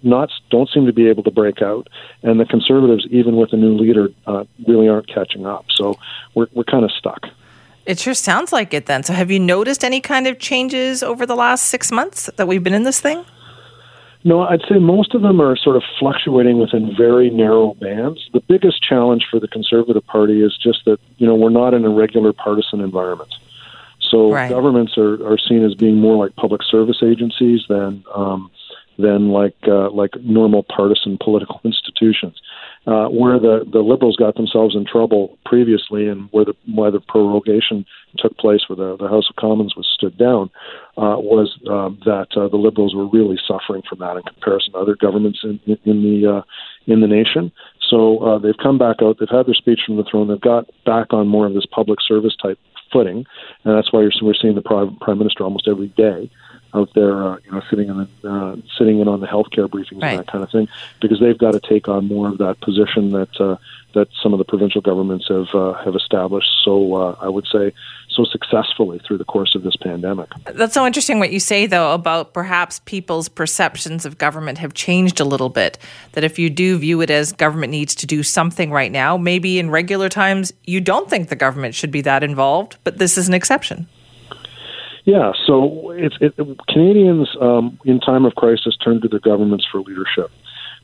not don't seem to be able to break out, and the conservatives, even with a new leader, uh, really aren't catching up. So we're we're kind of stuck. It sure sounds like it then. So have you noticed any kind of changes over the last six months that we've been in this thing? No, I'd say most of them are sort of fluctuating within very narrow bands. The biggest challenge for the Conservative Party is just that, you know, we're not in a regular partisan environment. So right. governments are, are seen as being more like public service agencies than um, than like uh, like normal partisan political [LAUGHS] institutions. Uh, where the, the liberals got themselves in trouble previously, and where the why the prorogation took place, where the, the House of Commons was stood down, uh, was uh, that uh, the liberals were really suffering from that in comparison to other governments in, in, in the uh, in the nation. So uh, they've come back out. They've had their speech from the throne. They've got back on more of this public service type footing, and that's why we're seeing the prime, prime minister almost every day out there, uh, you know, sitting in the, uh, sitting in on the healthcare briefings right. and that kind of thing, because they've got to take on more of that position that uh, that some of the provincial governments have uh, have established. So uh, I would say so successfully through the course of this pandemic. That's so interesting what you say though about perhaps people's perceptions of government have changed a little bit. That if you do view it as government needs to do something right now, maybe in regular times you don't think the government should be that involved, but this is an exception. Yeah, so it's it, Canadians um, in time of crisis turn to their governments for leadership.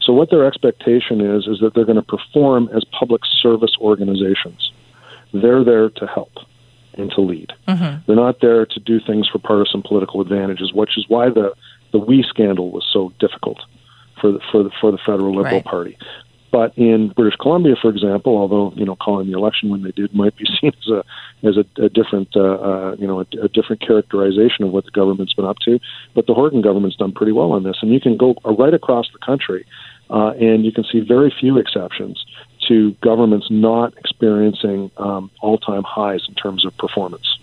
So what their expectation is is that they're going to perform as public service organizations. They're there to help and to lead. Mm-hmm. They're not there to do things for partisan political advantages, which is why the the WE scandal was so difficult for the for the for the federal Liberal right. Party. But in British Columbia, for example, although you know calling the election when they did might be [LAUGHS] seen as a as a, a different uh, uh, you know a, a different characterization of what the government's been up to, but the Horgan government's done pretty well on this, and you can go right across the country, uh, and you can see very few exceptions to governments not experiencing um, all-time highs in terms of performance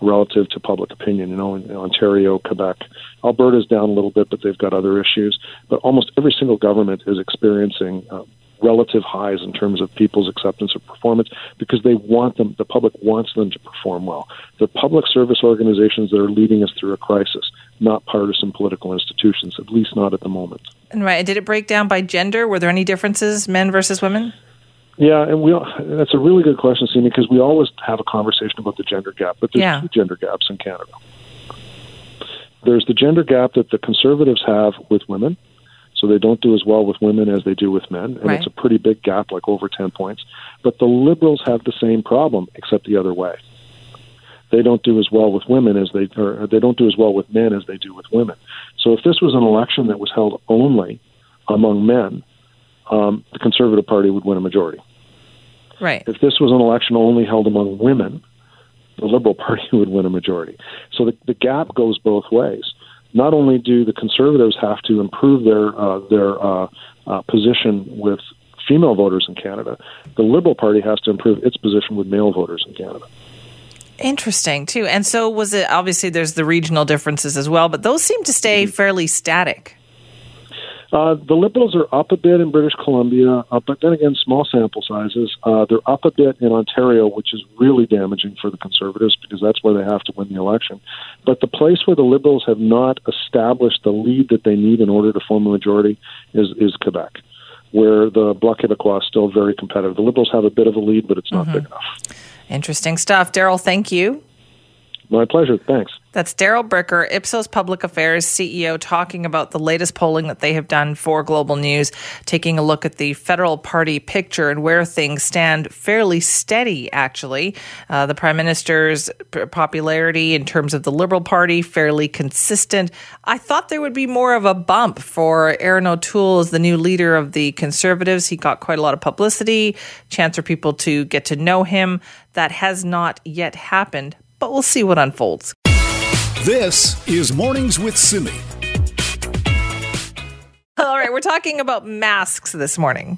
relative to public opinion. You know, in Ontario, Quebec, Alberta's down a little bit, but they've got other issues. But almost every single government is experiencing uh, relative highs in terms of people's acceptance of performance because they want them, the public wants them to perform well. The public service organizations that are leading us through a crisis, not partisan political institutions, at least not at the moment. And right, did it break down by gender? Were there any differences, men versus women? Yeah, and we all, that's a really good question, Simi, because we always have a conversation about the gender gap, but there's yeah. two gender gaps in Canada. There's the gender gap that the conservatives have with women, so they don't do as well with women as they do with men, and right. it's a pretty big gap, like over 10 points. But the liberals have the same problem, except the other way. They don't do as well with women as they, or they don't do as well with men as they do with women. So if this was an election that was held only among men, um, the Conservative Party would win a majority. Right. If this was an election only held among women, the Liberal [LAUGHS] Party would win a majority. So the, the gap goes both ways not only do the conservatives have to improve their uh, their uh, uh, position with female voters in Canada, the Liberal Party has to improve its position with male voters in Canada. Interesting too. And so was it obviously there's the regional differences as well, but those seem to stay mm-hmm. fairly static. Uh, the Liberals are up a bit in British Columbia, uh, but then again, small sample sizes. Uh, they're up a bit in Ontario, which is really damaging for the Conservatives because that's where they have to win the election. But the place where the Liberals have not established the lead that they need in order to form a majority is, is Quebec, where the Bloc Québécois is still very competitive. The Liberals have a bit of a lead, but it's not mm-hmm. big enough. Interesting stuff. Darrell, thank you. My pleasure. Thanks. That's Darrell Bricker, Ipsos Public Affairs CEO, talking about the latest polling that they have done for Global News, taking a look at the federal party picture and where things stand fairly steady, actually. Uh, the Prime Minister's popularity in terms of the Liberal Party, fairly consistent. I thought there would be more of a bump for Erin O'Toole as the new leader of the Conservatives. He got quite a lot of publicity, chance for people to get to know him. That has not yet happened, but we'll see what unfolds. This is Mornings with Simi. All right, we're talking about masks this morning.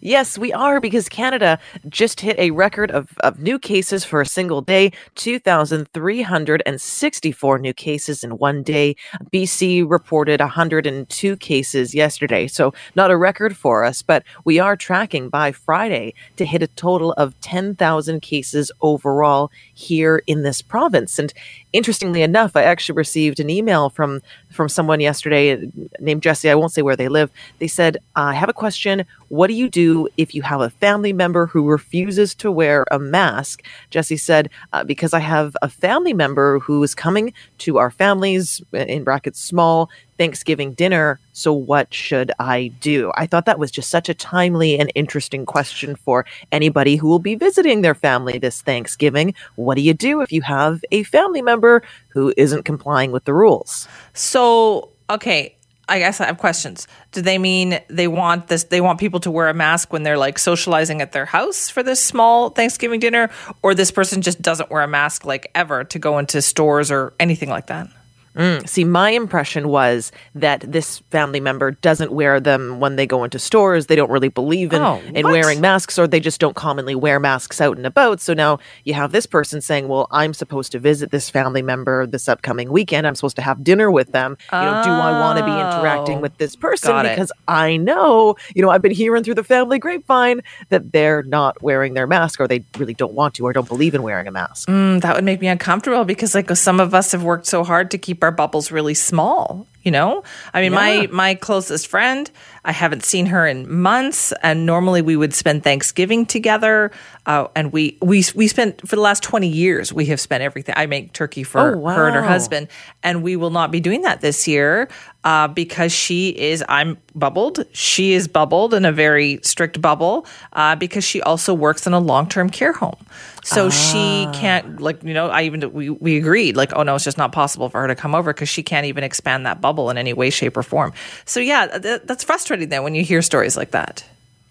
Yes, we are because Canada just hit a record of, of new cases for a single day 2,364 new cases in one day. BC reported 102 cases yesterday. So, not a record for us, but we are tracking by Friday to hit a total of 10,000 cases overall here in this province. And interestingly enough, I actually received an email from from someone yesterday named Jesse. I won't say where they live. They said, "I have a question. What do you do if you have a family member who refuses to wear a mask?" Jesse said, uh, "Because I have a family member who is coming to our families in brackets small Thanksgiving dinner. So, what should I do? I thought that was just such a timely and interesting question for anybody who will be visiting their family this Thanksgiving. What do you do if you have a family member who isn't complying with the rules? So, okay, I guess I have questions. Do they mean they want this? They want people to wear a mask when they're like socializing at their house for this small Thanksgiving dinner, or this person just doesn't wear a mask like ever to go into stores or anything like that? Mm. See, my impression was that this family member doesn't wear them when they go into stores. They don't really believe in, oh, in wearing masks, or they just don't commonly wear masks out and about. So now you have this person saying, Well, I'm supposed to visit this family member this upcoming weekend. I'm supposed to have dinner with them. You know, do I want to be interacting Oh, with this person? Because I know, you know, I've been hearing through the family grapevine that they're not wearing their mask or they really don't want to or don't believe in wearing a mask. Mm, that would make me uncomfortable because like some of us have worked so hard to keep our bubbles really small you know i mean Yeah. my my closest friend i haven't seen her in months and normally we would spend thanksgiving together uh, and we we we spent for the last 20 years we have spent everything i make turkey for Oh, her and her husband and we will not be doing that this year uh, because she is i'm bubbled. She is bubbled in a very strict bubble uh, because she also works in a long-term care home. So she can't like you know i even we, we agreed like oh no it's just not possible for her to come over because she can't even expand that bubble in any way shape or form. So yeah th- that's frustrating then when you hear stories like that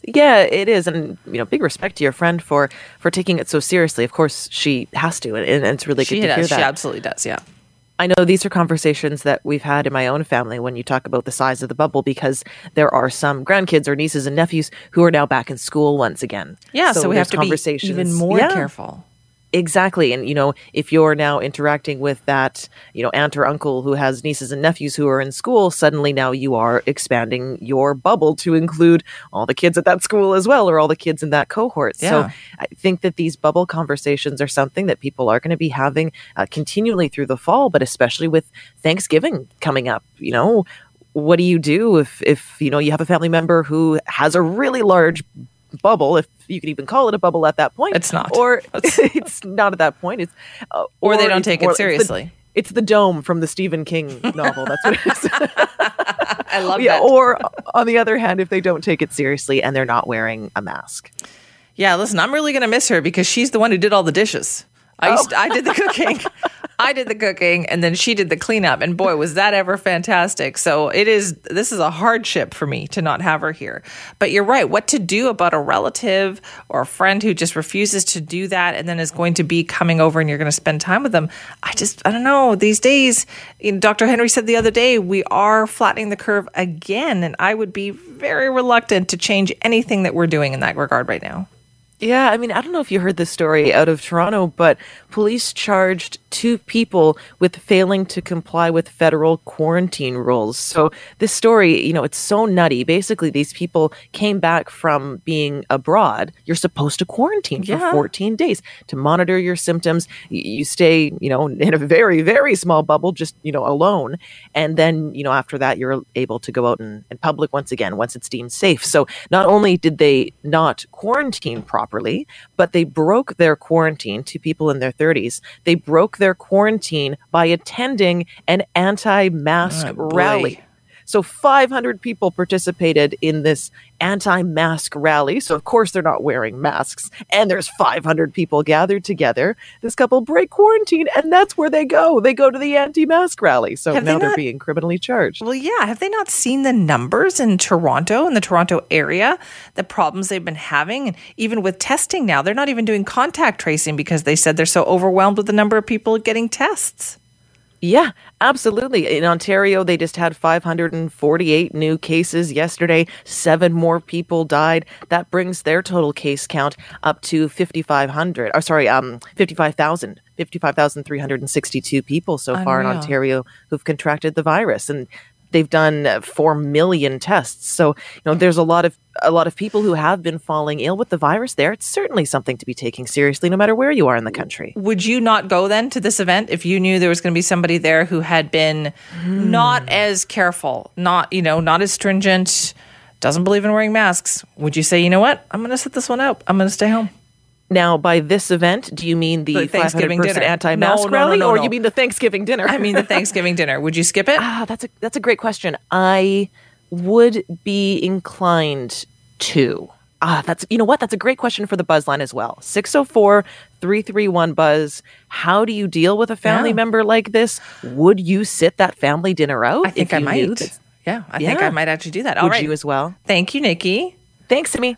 Yeah, it is, and you know, big respect to your friend for for taking it so seriously. Of course, she has to, and, and it's really she good to hear does that. she absolutely does yeah I know these are conversations that we've had in my own family when you talk about the size of the bubble because there are some grandkids or nieces and nephews who are now back in school once again. yeah so, we have to be conversations- even more Yeah. careful Exactly. And, you know, if you're now interacting with that, you know, aunt or uncle who has nieces and nephews who are in school, suddenly now you are expanding your bubble to include all the kids at that school as well, or all the kids in that cohort. Yeah. So I think that these bubble conversations are something that people are going to be having uh, continually through the fall, but especially with Thanksgiving coming up, you know. What do you do if, if you know you have a family member who has a really large bubble, if you could even call it a bubble at that point. It's not. Or [LAUGHS] [LAUGHS] it's not at that point. It's uh, Or they don't take it more- it's the- seriously. It's the, dome from the Stephen King [LAUGHS] novel. That's what it is. i love yeah. that Or on the other hand, if they don't take it seriously and they're not wearing a mask. Yeah, listen, I'm really gonna miss her because she's the one who did all the dishes. I used oh. I did the cooking. [LAUGHS] I did the cooking and then she did the cleanup and boy was that ever fantastic. So it is this is a hardship for me to not have her here. But you're right, what to do about a relative or a friend who just refuses to do that and then is going to be coming over and you're going to spend time with them. I just I don't know, these days you know, Dr. Henry said the other day we are flattening the curve again and I would be very reluctant to change anything that we're doing in that regard right now. Yeah, I mean, I don't know if you heard this story out of Toronto, but police charged two people with failing to comply with federal quarantine rules. So this story, you know, it's so nutty. Basically, these people came back from being abroad. You're supposed to quarantine for Yeah. 14 days to monitor your symptoms. You stay, you know, in a very, very small bubble, just, you know, alone. And then, you know, after that, you're able to go out in, in public once again, once it's deemed safe. So not only did they not quarantine properly, but they broke their quarantine to people in their 30s. They broke their quarantine by attending an anti mask ah, boy. rally. So 500 people participated in this anti-mask rally. So of course they're not wearing masks and there's 500 people gathered together. This couple break quarantine and that's where they go. They go to the anti-mask rally. So Have they now they're being criminally charged. Well, yeah. Have they not seen the numbers in Toronto, in the Toronto area, the problems they've been having? And even with testing now, they're not even doing contact tracing because they said they're so overwhelmed with the number of people getting tests. Yeah, absolutely. In Ontario, they just had 548 new cases yesterday. Seven more people died. That brings their total case count up to 5,500. Or sorry, um, 55,000. 55,362 people so far in Ontario who've contracted the virus, and they've done uh, four million tests. So you know, there's a lot of a lot of people who have been falling ill with the virus. There, it's certainly something to be taking seriously, no matter where you are in the country. Would you not go then to this event if you knew there was going to be somebody there who had been not as careful, not, you know, not as stringent, doesn't believe in wearing masks? Would you say, you know what? I'm going to sit this one out. I'm going to stay home. Now, by this event, do you mean the, The Thanksgiving 500 person dinner. anti-mask No, rally, no, no, or you mean the Thanksgiving dinner? I mean, the Thanksgiving dinner. Would you skip it? [LAUGHS] ah, that's a that's a great question. I would be inclined to. Ah, that's you know what? That's a great question for the buzz line as well. 604-331 buzz. How do you deal with a family Yeah. member like this? Would you sit that family dinner out? I think I might. Yeah, I think I might actually do that. All Would right. you as well? Thank you, Nikki. Thanks, Simi.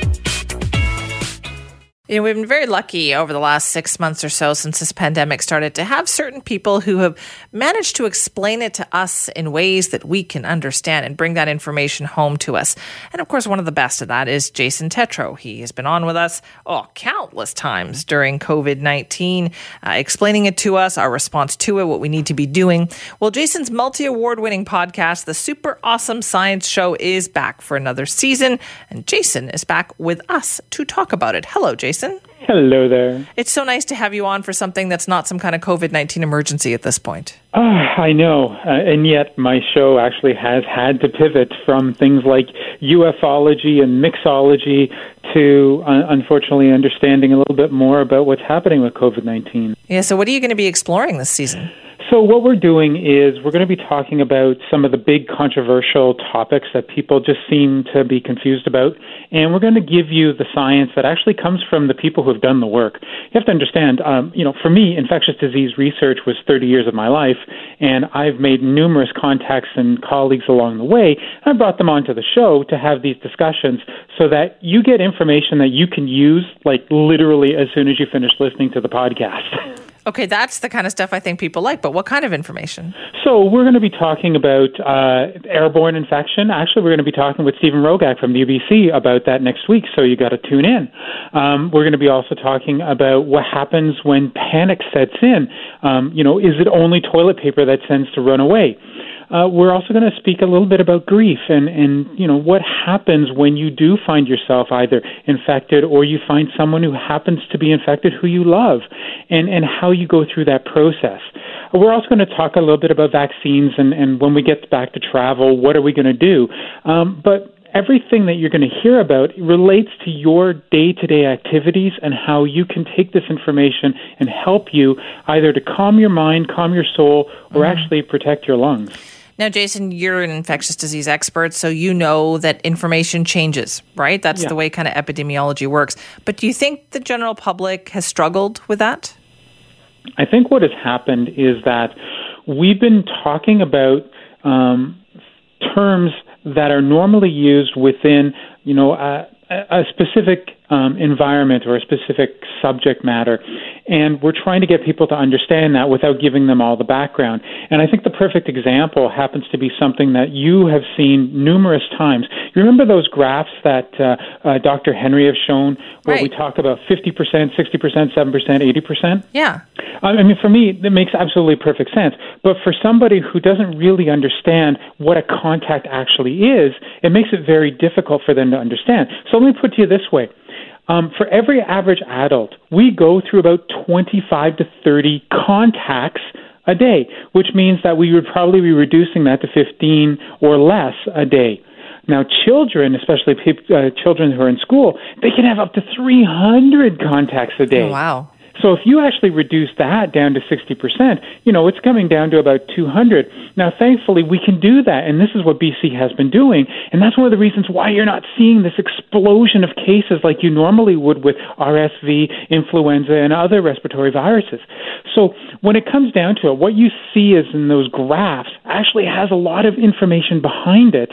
You know, we've been very lucky over the last six months or so since this pandemic started to have certain people who have managed to explain it to us in ways that we can understand and bring that information home to us. And of course, one of the best of that is Jason Tetro. He has been on with us, oh, countless times during COVID 19, uh, explaining it to us, our response to it, what we need to be doing. Well, Jason's multi award winning podcast, The Super Awesome Science Show, is back for another season. And Jason is back with us to talk about it. Hello, Jason. Hello there. It's so nice to have you on for something that's not some kind of COVID 19 emergency at this point. Ah, I know, uh, and yet my show actually has had to pivot from things like ufology and mixology to, uh, unfortunately, understanding a little bit more about what's happening with COVID 19. Yeah, so what are you going to be exploring this season? So, what we're doing is we're going to be talking about some of the big controversial topics that people just seem to be confused about. And we're going to give you the science that actually comes from the people who have done the work. You have to understand, um, you know, for me, infectious disease research was 30 years of my life, and I've made numerous contacts and colleagues along the way. I brought them onto the show to have these discussions so that you get information that you can use, like literally as soon as you finish listening to the podcast. [LAUGHS] Okay, that's the kind of stuff I think people like, but what kind of information? So we're going to be talking about uh, airborne infection. Actually, we're going to be talking with Stephen Rogak from the UBC about that next week. So you got to tune in. Um, we're going to be also talking about what happens when panic sets in. Um, you know, is it only toilet paper that tends to run away? Uh, we're also going to speak a little bit about grief and, and you know what happens when you do find yourself either infected or you find someone who happens to be infected who you love, and and how you go through that process. We're also going to talk a little bit about vaccines and, and when we get back to travel, what are we going to do? Um, but everything that you're going to hear about relates to your day to day activities and how you can take this information and help you either to calm your mind, calm your soul, or actually protect your lungs. Now, Jason, you're an infectious disease expert, so you know that information changes, right? That's Yeah. the way kind of epidemiology works. But do you think the general public has struggled with that? I think what has happened is that we've been talking about um, terms that are normally used within, you know, a, a specific um, environment or a specific subject matter. And we're trying to get people to understand that without giving them all the background. And I think the perfect example happens to be something that you have seen numerous times. You remember those graphs that uh, uh, Dr. Henry have shown where Right. we talk about 50%, 60%, 7%, 80%? Yeah. I mean, for me, that makes absolutely perfect sense. But for somebody who doesn't really understand what a contact actually is, it makes it very difficult for them to understand. So let me put it to you this way. Um, for every average adult, we go through about 25 to 30 contacts a day, which means that we would probably be reducing that to 15 or less a day. Now, children, especially uh, children who are in school, they can have up to 300 contacts a day. Oh, wow. So if you actually reduce that down to 60%, you know, it's coming down to about 200. Now, thankfully, we can do that, and this is what BC has been doing, and that's one of the reasons why you're not seeing this explosion of cases like you normally would with RSV, influenza, and other respiratory viruses. So when it comes down to it, what you see is in those graphs actually has a lot of information behind it.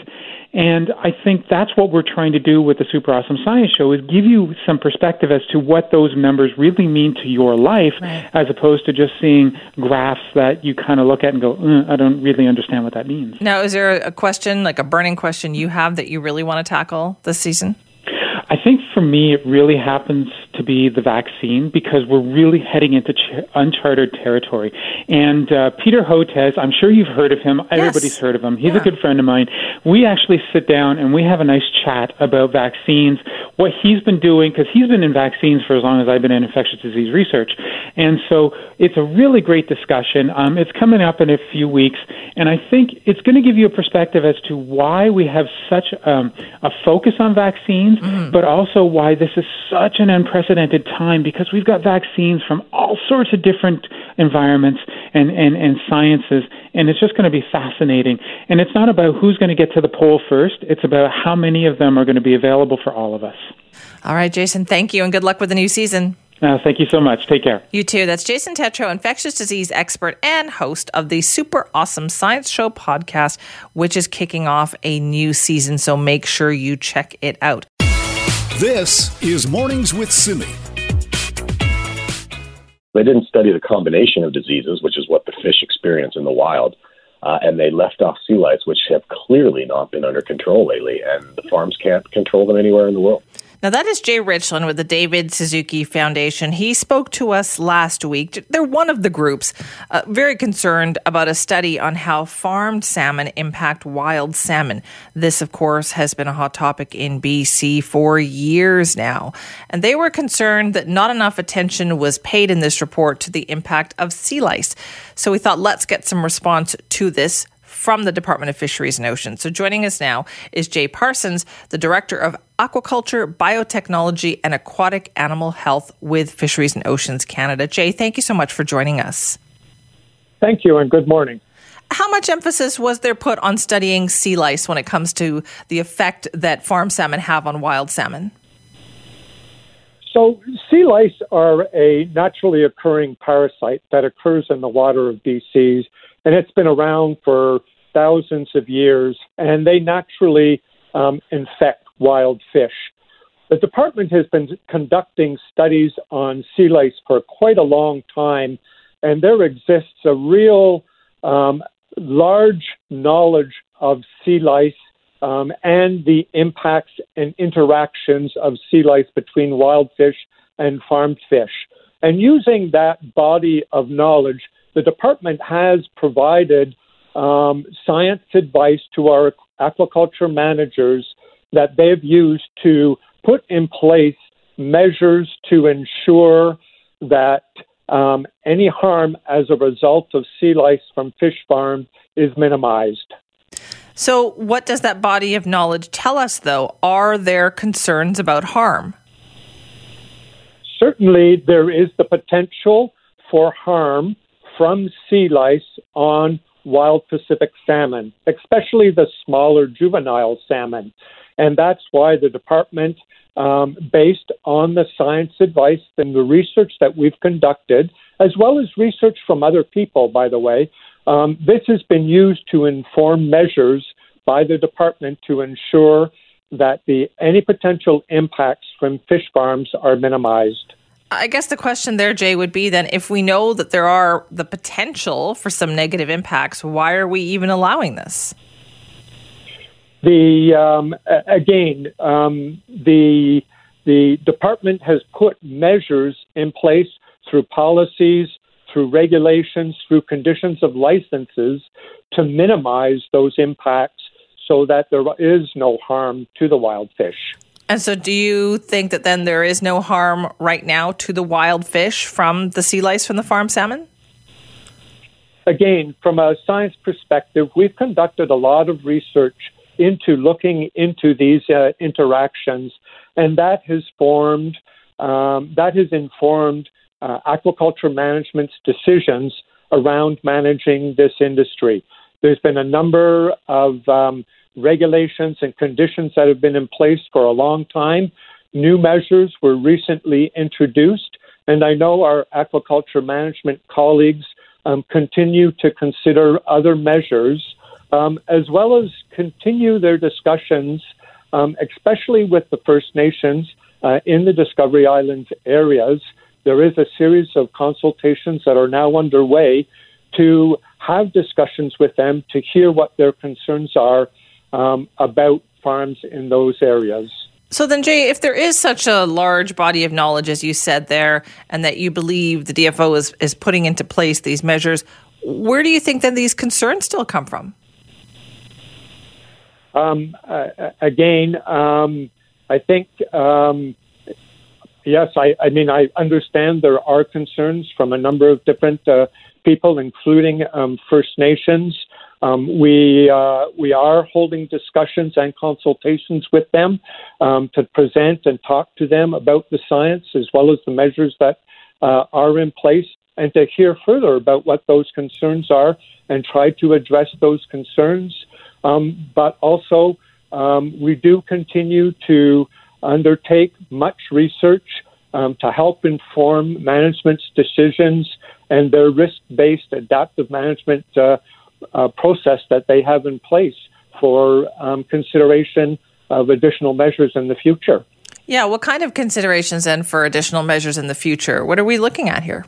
And I think that's what we're trying to do with the Super Awesome Science Show is give you some perspective as to what those numbers really mean to your life, as opposed to just seeing graphs that you kind of look at and go, "Uh, I don't really understand what that means. Now, is there a question, like a burning question you have that you really want to tackle this season? I think for me, it really happens to be the vaccine because we're really heading into ch- uncharted territory. And uh, Peter Hotez, I'm sure you've heard of him. Everybody's heard of him. He's a good friend of mine. We actually sit down and we have a nice chat about vaccines, what he's been doing, because he's been in vaccines for as long as I've been in infectious disease research. And so it's a really great discussion. Um, it's coming up in a few weeks, and I think it's going to give you a perspective as to why we have such um, a focus on vaccines, but also why this is such an unprecedented time because we've got vaccines from all sorts of different environments and, and, and sciences, and it's just going to be fascinating. And it's not about who's going to get to the pole first, it's about how many of them are going to be available for all of us. All right, Jason, thank you and good luck with the new season. Uh, thank you so much. Take care. You too. That's Jason Tetro, infectious disease expert and host of the Super Awesome Science Show podcast, which is kicking off a new season. So make sure you check it out. This is Mornings with Simi. They didn't study the combination of diseases, which is what the fish experience in the wild, uh, and they left off sea lice, which have clearly not been under control lately, and the farms can't control them anywhere in the world. Now, that is Jay Ritchlin with the David Suzuki Foundation. He spoke to us last week. They're one of the groups uh, very concerned about a study on how farmed salmon impact wild salmon. This, of course, has been a hot topic in BC for years now. And they were concerned that not enough attention was paid in this report to the impact of sea lice. So we thought, let's get some response to this from the Department of Fisheries and Oceans. So joining us now is Jay Parsons, the Director of Aquaculture, Biotechnology, and Aquatic Animal Health with Fisheries and Oceans Canada. Jay, thank you so much for joining us. Thank you and good morning. How much emphasis was there put on studying sea lice when it comes to the effect that farm salmon have on wild salmon? So, sea lice are a naturally occurring parasite that occurs in the water of BC's, and it's been around for thousands of years, and they naturally um, infect wild fish. The department has been conducting studies on sea lice for quite a long time, and there exists a real um, large knowledge of sea lice um, and the impacts and interactions of sea lice between wild fish and farmed fish. And using that body of knowledge, the department has provided um, science advice to our aquaculture managers that they've used to put in place measures to ensure that um, any harm as a result of sea lice from fish farms is minimized. So, what does that body of knowledge tell us, though? Are there concerns about harm? Certainly, there is the potential for harm from sea lice on wild Pacific salmon, especially the smaller juvenile salmon. And that's why the department, um, based on the science advice and the research that we've conducted, as well as research from other people, by the way, um, this has been used to inform measures by the department to ensure that the any potential impacts from fish farms are minimized. I guess the question there, Jay, would be then if we know that there are the potential for some negative impacts, why are we even allowing this? The um, again, um, the the department has put measures in place through policies, through regulations, through conditions of licenses to minimize those impacts so that there is no harm to the wild fish. And so, do you think that then there is no harm right now to the wild fish from the sea lice from the farm salmon? Again, from a science perspective, we've conducted a lot of research into looking into these uh, interactions, and that has formed, um, that has informed uh, aquaculture management's decisions around managing this industry. There's been a number of um, regulations and conditions that have been in place for a long time. New measures were recently introduced, and I know our aquaculture management colleagues um, continue to consider other measures, um, as well as continue their discussions, um, especially with the First Nations uh, in the Discovery Islands areas. There is a series of consultations that are now underway to have discussions with them to hear what their concerns are um, about farms in those areas. So then, Jay, if there is such a large body of knowledge, as you said there, and that you believe the DFO is, is putting into place these measures, where do you think then these concerns still come from? Um, uh, again, um, I think, um, yes, I, I, mean, I understand there are concerns from a number of different uh, people, including um, First Nations. Um, we uh, we are holding discussions and consultations with them um, to present and talk to them about the science as well as the measures that uh, are in place, and to hear further about what those concerns are and try to address those concerns. Um, but also, um, we do continue to undertake much research um, to help inform management's decisions and their risk-based adaptive management. Uh, uh, process that they have in place for um, consideration of additional measures in the future. Yeah, what kind of considerations then for additional measures in the future? What are we looking at here?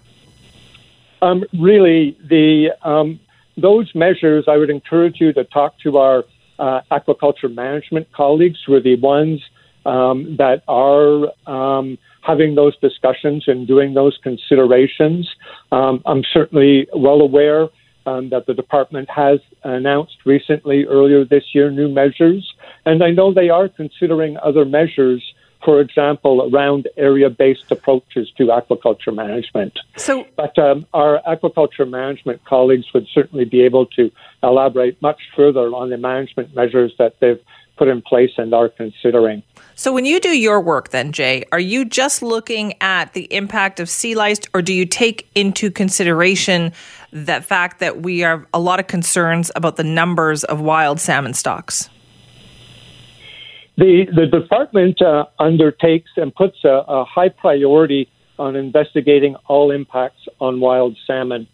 Um, really, the um, those measures, I would encourage you to talk to our uh, aquaculture management colleagues, who are the ones um, that are um, having those discussions and doing those considerations. Um, I'm certainly well aware um, that the department has announced recently, earlier this year, new measures. And I know they are considering other measures, for example, around area based approaches to aquaculture management. So, but um, our aquaculture management colleagues would certainly be able to elaborate much further on the management measures that they've put in place and are considering. So, when you do your work, then, Jay, are you just looking at the impact of sea lice, or do you take into consideration the fact that we have a lot of concerns about the numbers of wild salmon stocks? The, the department uh, undertakes and puts a, a, high priority on investigating all impacts on wild salmon.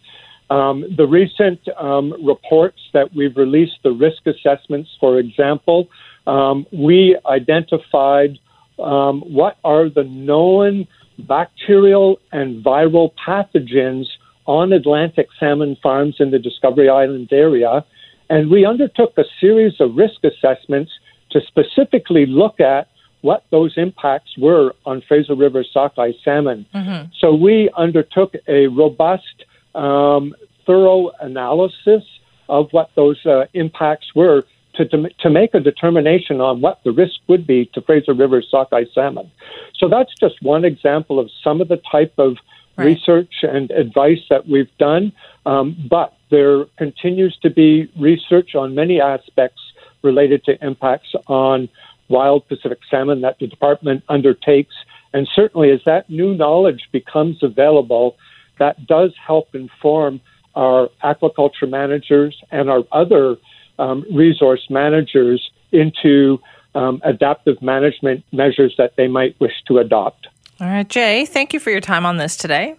Um, the recent um, reports that we've released, the risk assessments, for example, um, we identified um, what are the known bacterial and viral pathogens on Atlantic salmon farms in the Discovery Island area. And we undertook a series of risk assessments to specifically look at what those impacts were on Fraser River sockeye salmon. Mm-hmm. So we undertook a robust, um, thorough analysis of what those uh, impacts were to, to, to make a determination on what the risk would be to Fraser River sockeye salmon. So that's just one example of some of the type of right. research and advice that we've done. Um, but there continues to be research on many aspects related to impacts on wild Pacific salmon that the department undertakes. And certainly, as that new knowledge becomes available, that does help inform our aquaculture managers and our other um, resource managers into um, adaptive management measures that they might wish to adopt. All right, Jay, thank you for your time on this today.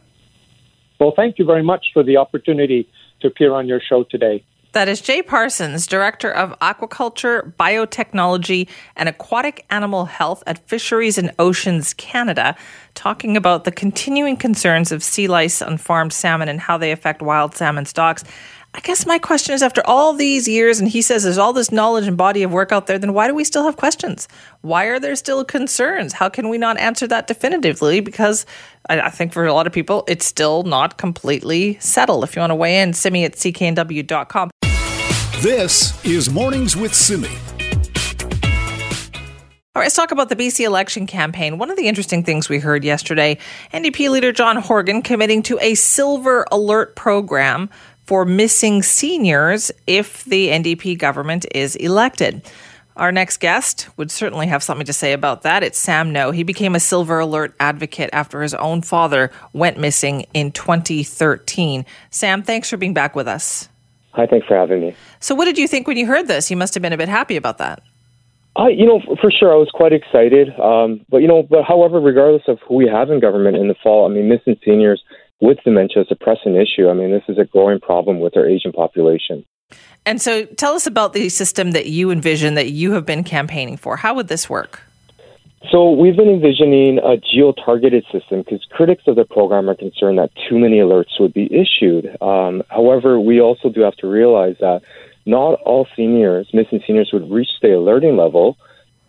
Well, thank you very much for the opportunity to appear on your show today. That is Jay Parsons, Director of Aquaculture, Biotechnology, and Aquatic Animal Health at Fisheries and Oceans Canada, talking about the continuing concerns of sea lice on farmed salmon and how they affect wild salmon stocks. I guess my question is after all these years, and he says there's all this knowledge and body of work out there, then why do we still have questions? Why are there still concerns? How can we not answer that definitively? Because I, I think for a lot of people, it's still not completely settled. If you want to weigh in, simi at cknw.com. This is Mornings with Simi. All right, let's talk about the BC election campaign. One of the interesting things we heard yesterday NDP leader John Horgan committing to a silver alert program for missing seniors if the NDP government is elected. Our next guest would certainly have something to say about that. It's Sam Noh. He became a Silver Alert advocate after his own father went missing in 2013. Sam, thanks for being back with us. Hi, thanks for having me. So, what did you think when you heard this? You must have been a bit happy about that. I, you know, for sure, I was quite excited. Um, but you know, but however, regardless of who we have in government in the fall, I mean, missing seniors with dementia is a pressing issue. I mean, this is a growing problem with our Asian population. And so tell us about the system that you envision that you have been campaigning for. How would this work? So we've been envisioning a geo-targeted system because critics of the program are concerned that too many alerts would be issued. Um, however, we also do have to realize that not all seniors, missing seniors, would reach the alerting level,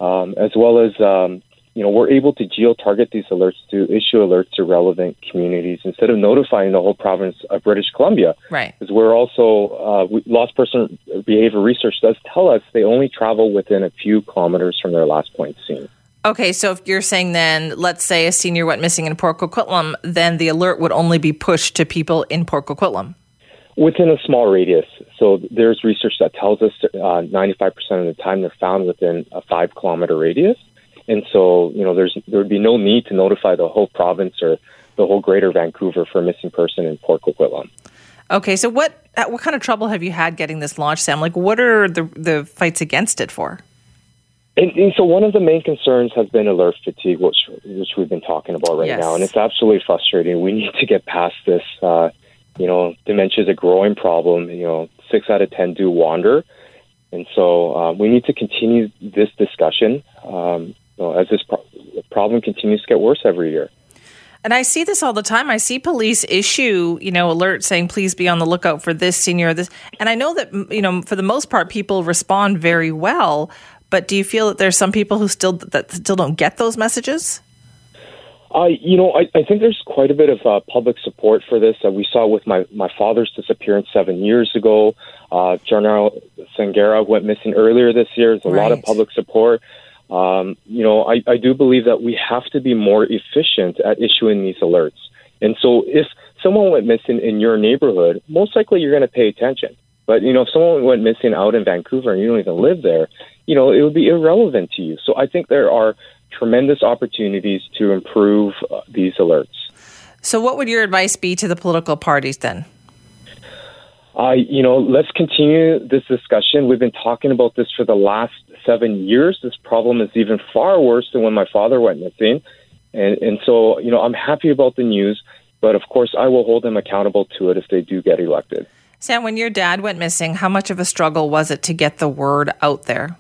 um, as well as um, you know, we're able to geo-target these alerts to issue alerts to relevant communities instead of notifying the whole province of British Columbia. Right. Because we're also, uh, we, lost person behavior research does tell us they only travel within a few kilometers from their last point seen. Okay, so if you're saying then, let's say a senior went missing in Port Coquitlam, then the alert would only be pushed to people in Port Coquitlam. Within a small radius. So there's research that tells us uh, 95% of the time they're found within a five kilometer radius. And so, you know, there's there would be no need to notify the whole province or the whole Greater Vancouver for a missing person in Port Coquitlam. Okay, so what uh, what kind of trouble have you had getting this launched, Sam? Like, what are the the fights against it for? And, and, so one of the main concerns has been alert fatigue, which which we've been talking about right yes. now, and it's absolutely frustrating. We need to get past this. Uh, you know, dementia is a growing problem. You know, six out of ten do wander, and so uh, we need to continue this discussion. Um, know, as this pro- problem continues to get worse every year. And I see this all the time. I see police issue, you know, alerts saying, please be on the lookout for this senior, this. And I know that, you know, for the most part, people respond very well. But do you feel that there's some people who still that still don't get those messages? Uh, you know, I, I think there's quite a bit of uh, public support for this. Uh, we saw with my, my father's disappearance seven years ago. Uh, General Sangera went missing earlier this year. There's a right. lot of public support. Um, you know, I, I do believe that we have to be more efficient at issuing these alerts. And so if someone went missing in your neighborhood, most likely you're going to pay attention. But, you know, if someone went missing out in Vancouver and you don't even live there, you know, it would be irrelevant to you. So I think there are tremendous opportunities to improve uh, these alerts. So, what would your advice be to the political parties then? Uh, you know, let's continue this discussion. We've been talking about this for the last seven years. This problem is even far worse than when my father went missing. And, and so, you know, I'm happy about the news, but of course, I will hold them accountable to it if they do get elected. Sam, when your dad went missing, how much of a struggle was it to get the word out there?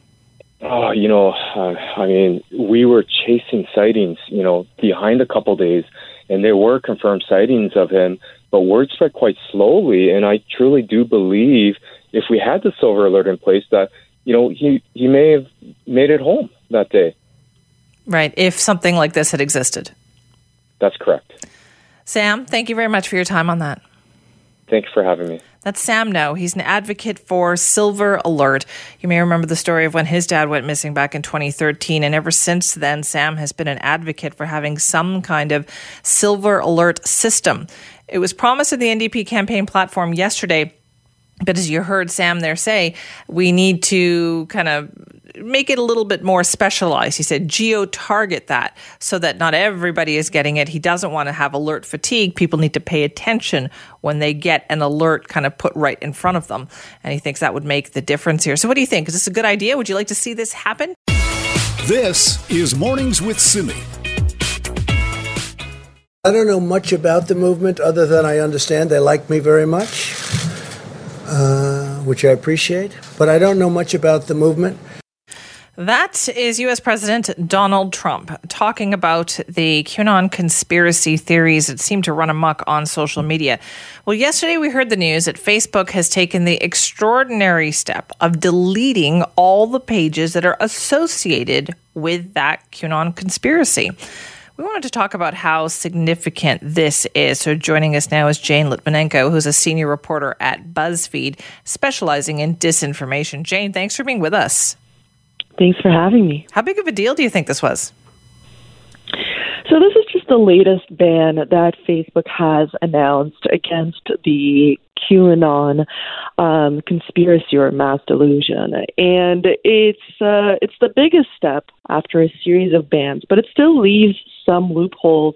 Oh, you know, uh, I mean, we were chasing sightings, you know, behind a couple days, and there were confirmed sightings of him, but word spread quite slowly. And I truly do believe if we had the silver alert in place, that you know, he, he may have made it home that day. Right, if something like this had existed. That's correct. Sam, thank you very much for your time on that. Thank you for having me. That's Sam Noh. He's an advocate for Silver Alert. You may remember the story of when his dad went missing back in 2013. And ever since then, Sam has been an advocate for having some kind of Silver Alert system. It was promised in the NDP campaign platform yesterday but as you heard Sam there say, we need to kind of make it a little bit more specialized. He said geo target that so that not everybody is getting it. He doesn't want to have alert fatigue. People need to pay attention when they get an alert kind of put right in front of them. And he thinks that would make the difference here. So, what do you think? Is this a good idea? Would you like to see this happen? This is Mornings with Simi. I don't know much about the movement other than I understand they like me very much. Uh, which I appreciate, but I don't know much about the movement. That is U.S. President Donald Trump talking about the QAnon conspiracy theories that seem to run amok on social media. Well, yesterday we heard the news that Facebook has taken the extraordinary step of deleting all the pages that are associated with that QAnon conspiracy. We wanted to talk about how significant this is. So, joining us now is Jane Lytvynenko, who's a senior reporter at BuzzFeed, specializing in disinformation. Jane, thanks for being with us. Thanks for having me. How big of a deal do you think this was? So, this is just the latest ban that Facebook has announced against the QAnon um, conspiracy or mass delusion, and it's uh, it's the biggest step after a series of bans, but it still leaves some loopholes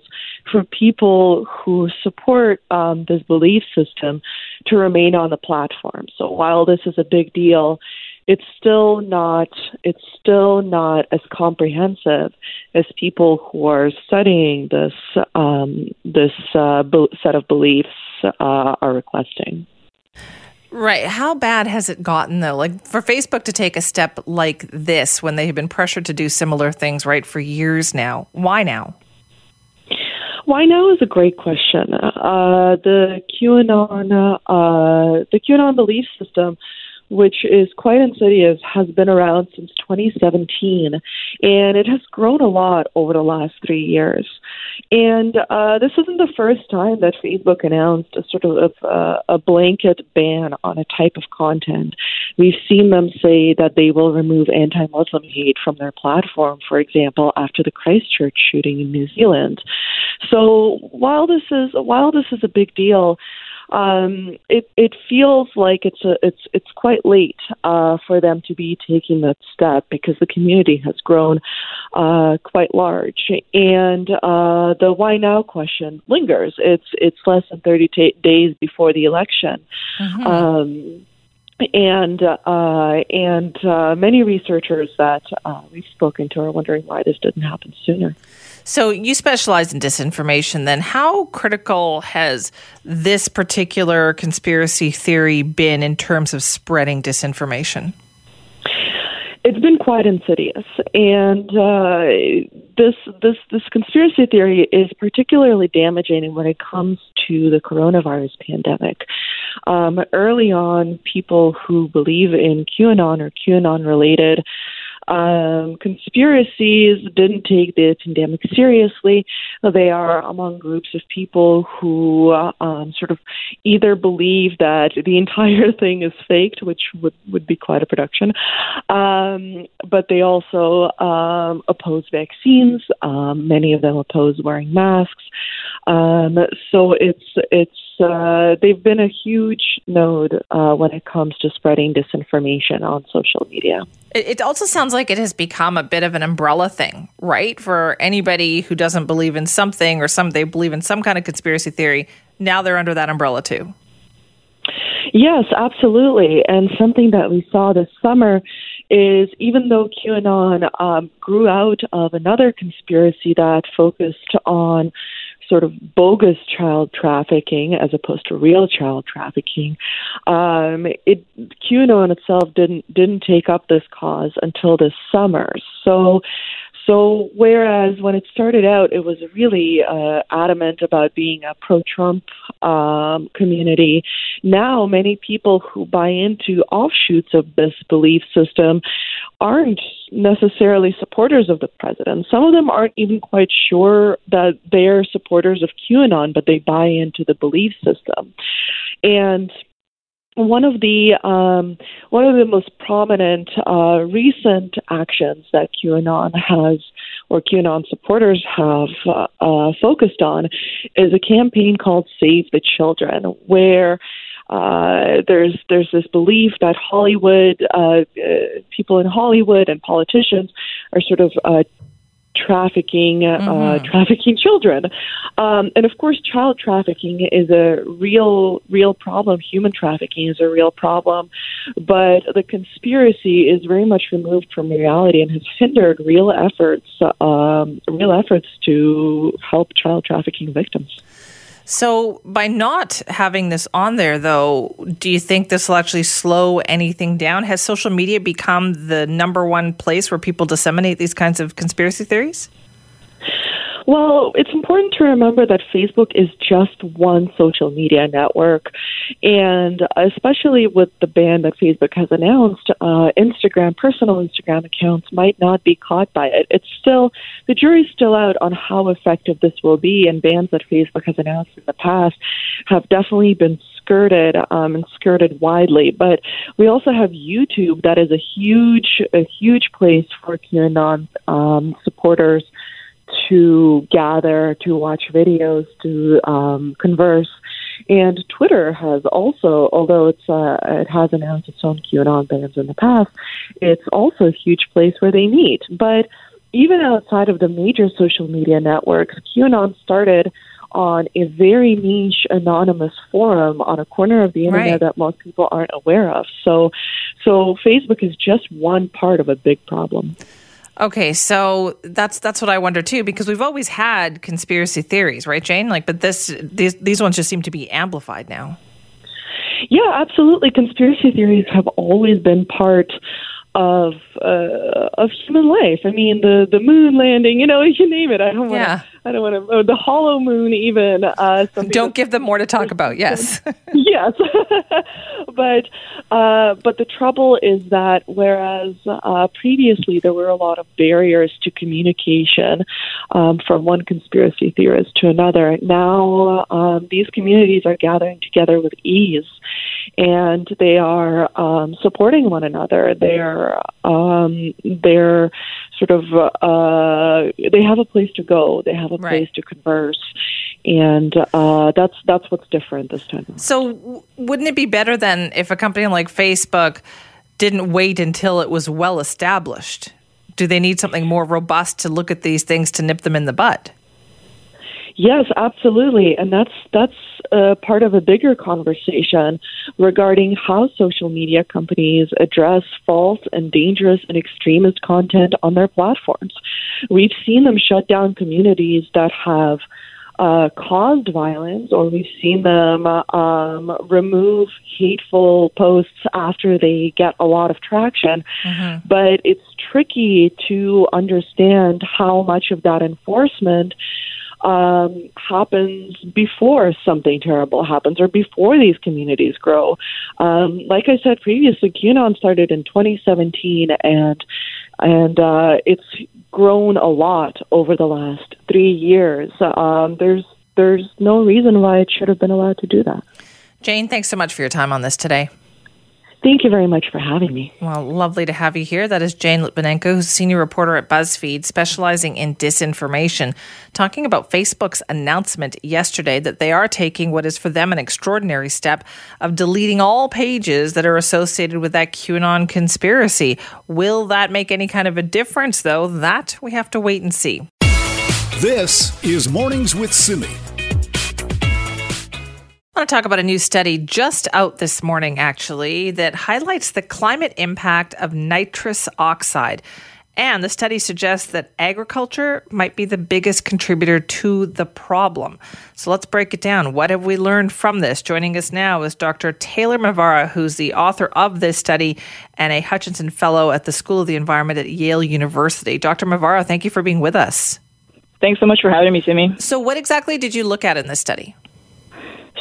for people who support um, this belief system to remain on the platform. So while this is a big deal, it's still not it's still not as comprehensive as people who are studying this um, this uh, be- set of beliefs uh, are requesting. Right. How bad has it gotten though? Like for Facebook to take a step like this when they have been pressured to do similar things right for years now. Why now? Why now is a great question. Uh, the QAnon, uh, the QAnon belief system which is quite insidious, has been around since 2017, and it has grown a lot over the last three years. And uh, this isn't the first time that Facebook announced a sort of uh, a blanket ban on a type of content. We've seen them say that they will remove anti-Muslim hate from their platform, for example, after the Christchurch shooting in New Zealand. So while this is while this is a big deal, um, it it feels like it's a it's it's quite late uh, for them to be taking that step because the community has grown uh, quite large, and uh, the why now question lingers. It's it's less than thirty t- days before the election. Mm-hmm. Um, and uh, and uh, many researchers that uh, we've spoken to are wondering why this didn't happen sooner. So you specialize in disinformation. Then, how critical has this particular conspiracy theory been in terms of spreading disinformation? It's been quite insidious, and uh, this this this conspiracy theory is particularly damaging when it comes to the coronavirus pandemic. Um, early on, people who believe in QAnon or QAnon related um, conspiracies didn't take the pandemic seriously. They are among groups of people who um, sort of either believe that the [LAUGHS] entire thing is faked, which would, would be quite a production, um, but they also um, oppose vaccines. Um, many of them oppose wearing masks. Um, so it's it's uh, they've been a huge node uh, when it comes to spreading disinformation on social media. It also sounds like it has become a bit of an umbrella thing, right? For anybody who doesn't believe in something or some they believe in some kind of conspiracy theory, now they're under that umbrella too. Yes, absolutely. And something that we saw this summer is even though QAnon um, grew out of another conspiracy that focused on sort of bogus child trafficking as opposed to real child trafficking. Um, it QAnon itself didn't didn't take up this cause until this summer. So so, whereas when it started out, it was really uh, adamant about being a pro Trump um, community, now many people who buy into offshoots of this belief system aren't necessarily supporters of the president. Some of them aren't even quite sure that they're supporters of QAnon, but they buy into the belief system. And one of the um, one of the most prominent uh, recent actions that QAnon has or QAnon supporters have uh, uh, focused on is a campaign called Save the Children, where uh, there's there's this belief that Hollywood uh, uh, people in Hollywood and politicians are sort of uh, trafficking uh, mm-hmm. trafficking children. Um, and of course child trafficking is a real real problem. Human trafficking is a real problem. But the conspiracy is very much removed from reality and has hindered real efforts um, real efforts to help child trafficking victims So, by not having this on there, though, do you think this will actually slow anything down? Has social media become the number one place where people disseminate these kinds of conspiracy theories? Well, it's important to remember that Facebook is just one social media network. And especially with the ban that Facebook has announced, uh, Instagram, personal Instagram accounts might not be caught by it. It's still, the jury's still out on how effective this will be. And bans that Facebook has announced in the past have definitely been skirted um, and skirted widely. But we also have YouTube, that is a huge, a huge place for QAnon um, supporters to gather, to watch videos, to um, converse. And Twitter has also, although it's uh, it has announced its own QAnon bans in the past, it's also a huge place where they meet. But even outside of the major social media networks, QAnon started on a very niche anonymous forum on a corner of the internet right. that most people aren't aware of. So so Facebook is just one part of a big problem. Okay, so that's that's what I wonder too, because we've always had conspiracy theories, right, Jane? Like, but this these these ones just seem to be amplified now. Yeah, absolutely. Conspiracy theories have always been part of uh, of human life. I mean, the the moon landing, you know, [LAUGHS] you name it. I don't want to. I don't want to. Oh, the hollow moon, even. Uh, don't give them more to talk [LAUGHS] about. Yes. [LAUGHS] yes, [LAUGHS] but uh, but the trouble is that whereas uh, previously there were a lot of barriers to communication um, from one conspiracy theorist to another, now um, these communities are gathering together with ease, and they are um, supporting one another. They're um, they're sort of uh, they have a place to go. They have a right. place to converse, and uh, that's that's what's different this time. So, w- wouldn't it be better then if a company like Facebook didn't wait until it was well established? Do they need something more robust to look at these things to nip them in the bud? Yes, absolutely, and that's that's uh, part of a bigger conversation regarding how social media companies address false and dangerous and extremist content on their platforms. We've seen them shut down communities that have uh, caused violence, or we've seen them um, remove hateful posts after they get a lot of traction. Mm-hmm. But it's tricky to understand how much of that enforcement um, happens before something terrible happens or before these communities grow. Um, like I said previously, QAnon started in 2017 and and uh, it's grown a lot over the last three years. Um, there's there's no reason why it should have been allowed to do that. Jane, thanks so much for your time on this today. Thank you very much for having me. Well, lovely to have you here. That is Jane Lytvynenko, who's senior reporter at BuzzFeed, specializing in disinformation, talking about Facebook's announcement yesterday that they are taking what is for them an extraordinary step of deleting all pages that are associated with that QAnon conspiracy. Will that make any kind of a difference, though? That we have to wait and see. This is Mornings with Simi. I want to talk about a new study just out this morning, actually, that highlights the climate impact of nitrous oxide. And the study suggests that agriculture might be the biggest contributor to the problem. So let's break it down. What have we learned from this? Joining us now is Dr. Taylor Maavara, who's the author of this study and a Hutchinson Fellow at the School of the Environment at Yale University. Dr. Maavara, thank you for being with us. Thanks so much for having me, Simi. So, what exactly did you look at in this study?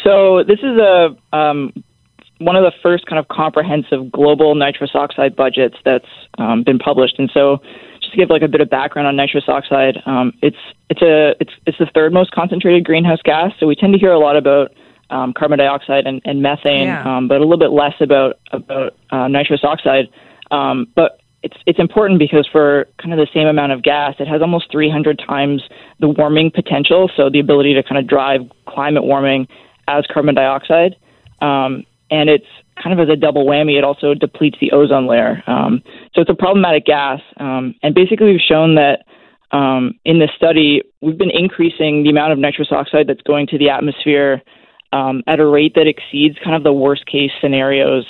So this is a um, one of the first kind of comprehensive global nitrous oxide budgets that's um, been published, and so just to give like a bit of background on nitrous oxide, um, it's it's a it's it's the third most concentrated greenhouse gas. So we tend to hear a lot about um, carbon dioxide and, and methane, yeah. um, but a little bit less about about uh, nitrous oxide. Um, but it's it's important because for kind of the same amount of gas, it has almost 300 times the warming potential. So the ability to kind of drive climate warming as carbon dioxide. Um, and it's kind of as a double whammy, it also depletes the ozone layer. Um, so it's a problematic gas. Um, and basically, we've shown that um, in this study, we've been increasing the amount of nitrous oxide that's going to the atmosphere um, at a rate that exceeds kind of the worst case scenarios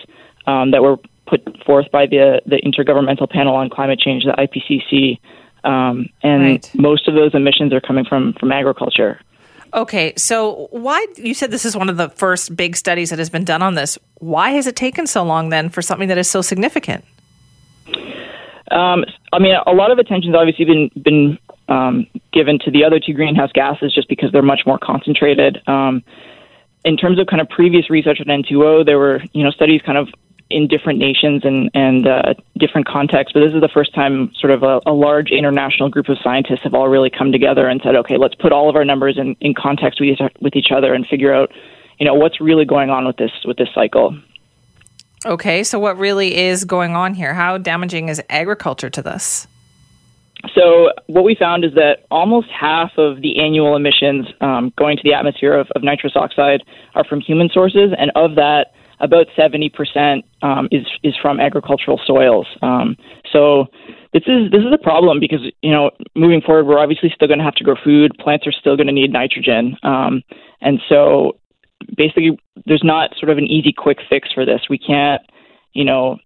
um, that were put forth by the, the Intergovernmental Panel on Climate Change, the IPCC. and right. most of those emissions are coming from, from agriculture. Okay, so why you said this is one of the first big studies that has been done on this? Why has it taken so long then for something that is so significant? Um, I mean, a lot of attention's obviously been been um, given to the other two greenhouse gases just because they're much more concentrated. Um, in terms of kind of previous research on N2O, there were you know studies kind of in different nations and and uh, different contexts. But this is the first time sort of a, a, large international group of scientists have all really come together and said, okay, let's put all of our numbers in, in context with each, with each other and figure out, you know, what's really going on with this with this cycle. Okay, so what really is going on here? How damaging is agriculture to this? So what we found is that almost half of the annual emissions um, going to the atmosphere of, of nitrous oxide are from human sources, and of that about 70% um, is is from agricultural soils. Um, so this is this is a problem because you know moving forward we're obviously still going to have to grow food. Plants are still going to need nitrogen, um, and so basically there's not sort of an easy quick fix for this. We can't you know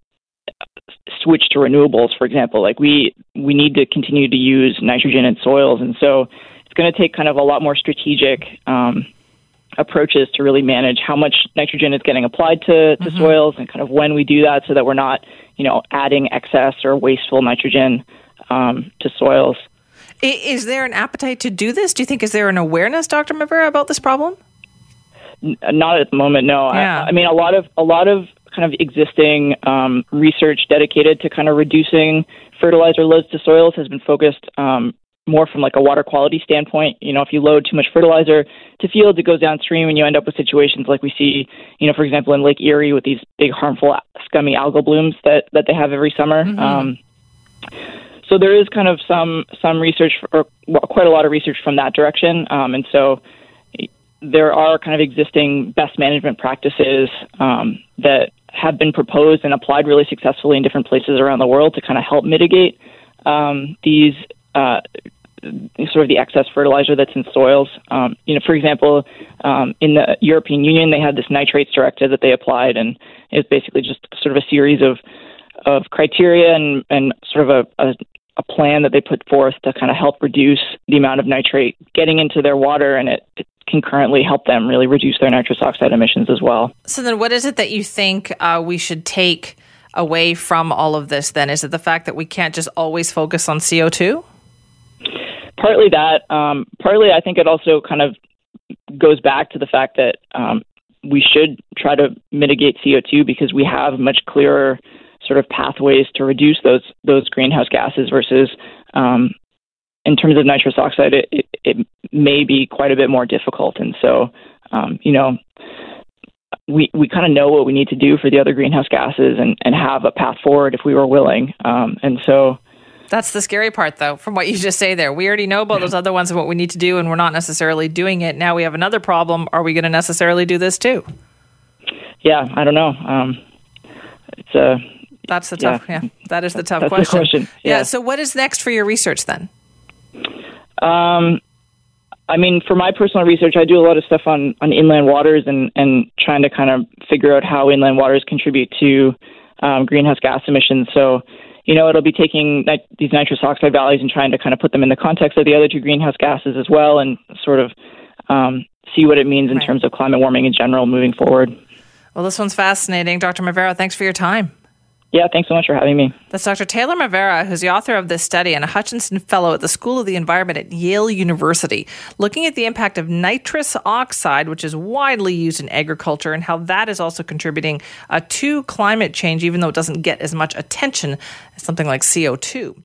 switch to renewables, for example. Like we we need to continue to use nitrogen in soils, and so it's going to take kind of a lot more strategic. Um, approaches to really manage how much nitrogen is getting applied to, to mm-hmm. soils and kind of when we do that so that we're not, you know, adding excess or wasteful nitrogen um, to soils. Is there an appetite to do this? Do you think is there an awareness, Dr. Maavara, about this problem? N- not at the moment, no. Yeah. I, I, mean, a lot of a lot of kind of existing um, research dedicated to kind of reducing fertilizer loads to soils has been focused um, more from like a water quality standpoint. You know, if you load too much fertilizer to fields, it goes downstream, and you end up with situations like we see, you know, for example, in Lake Erie with these big harmful scummy algal blooms that that they have every summer. Mm-hmm. Um, so there is kind of some some research or quite a lot of research from that direction, um, and so there are kind of existing best management practices um, that have been proposed and applied really successfully in different places around the world to kind of help mitigate um, these uh, sort of the excess fertilizer that's in soils. Um, you know, for example, um, in the European Union, they had this nitrates directive that they applied, and it was basically just sort of a series of of criteria and and sort of a, a a plan that they put forth to kind of help reduce the amount of nitrate getting into their water, and it, can help them really reduce their nitrous oxide emissions as well. So then, what is it that you think uh, we should take away from all of this? Then is it the fact that we can't just always focus on CO two? Partly that. Um, partly, I think it also kind of goes back to the fact that um, we should try to mitigate CO2 because we have much clearer sort of pathways to reduce those those greenhouse gases versus um, in terms of nitrous oxide, it, it, it, may be quite a bit more difficult. And so, um, you know, we we kind of know what we need to do for the other greenhouse gases and, and have a path forward if we were willing. Um, and so, that's the scary part, though, from what you just say there. We already know about those other ones and what we need to do, and we're not necessarily doing it. Now we have another problem. Are we going to necessarily do this too? Yeah, I don't know. Um, it's a. Uh, that's the tough. Yeah, yeah that is the tough That's question. The question. Yeah. yeah. So, what is next for your research then? Um, I mean, for my personal research, I do a lot of stuff on on inland waters and and trying to kind of figure out how inland waters contribute to um, greenhouse gas emissions. So you know, it'll be taking nit- these nitrous oxide values and trying to kind of put them in the context of the other two greenhouse gases as well, and sort of um, see what it means in right. terms of climate warming in general moving forward. Well, this one's fascinating, Dr. Maavara, Thanks for your time. Yeah, thanks so much for having me. That's Dr. Taylor Maavara, who's the author of this study and a Hutchinson Fellow at the School of the Environment at Yale University, looking at the impact of nitrous oxide, which is widely used in agriculture, and how that is also contributing uh, to climate change, even though it doesn't get as much attention as something like CO2.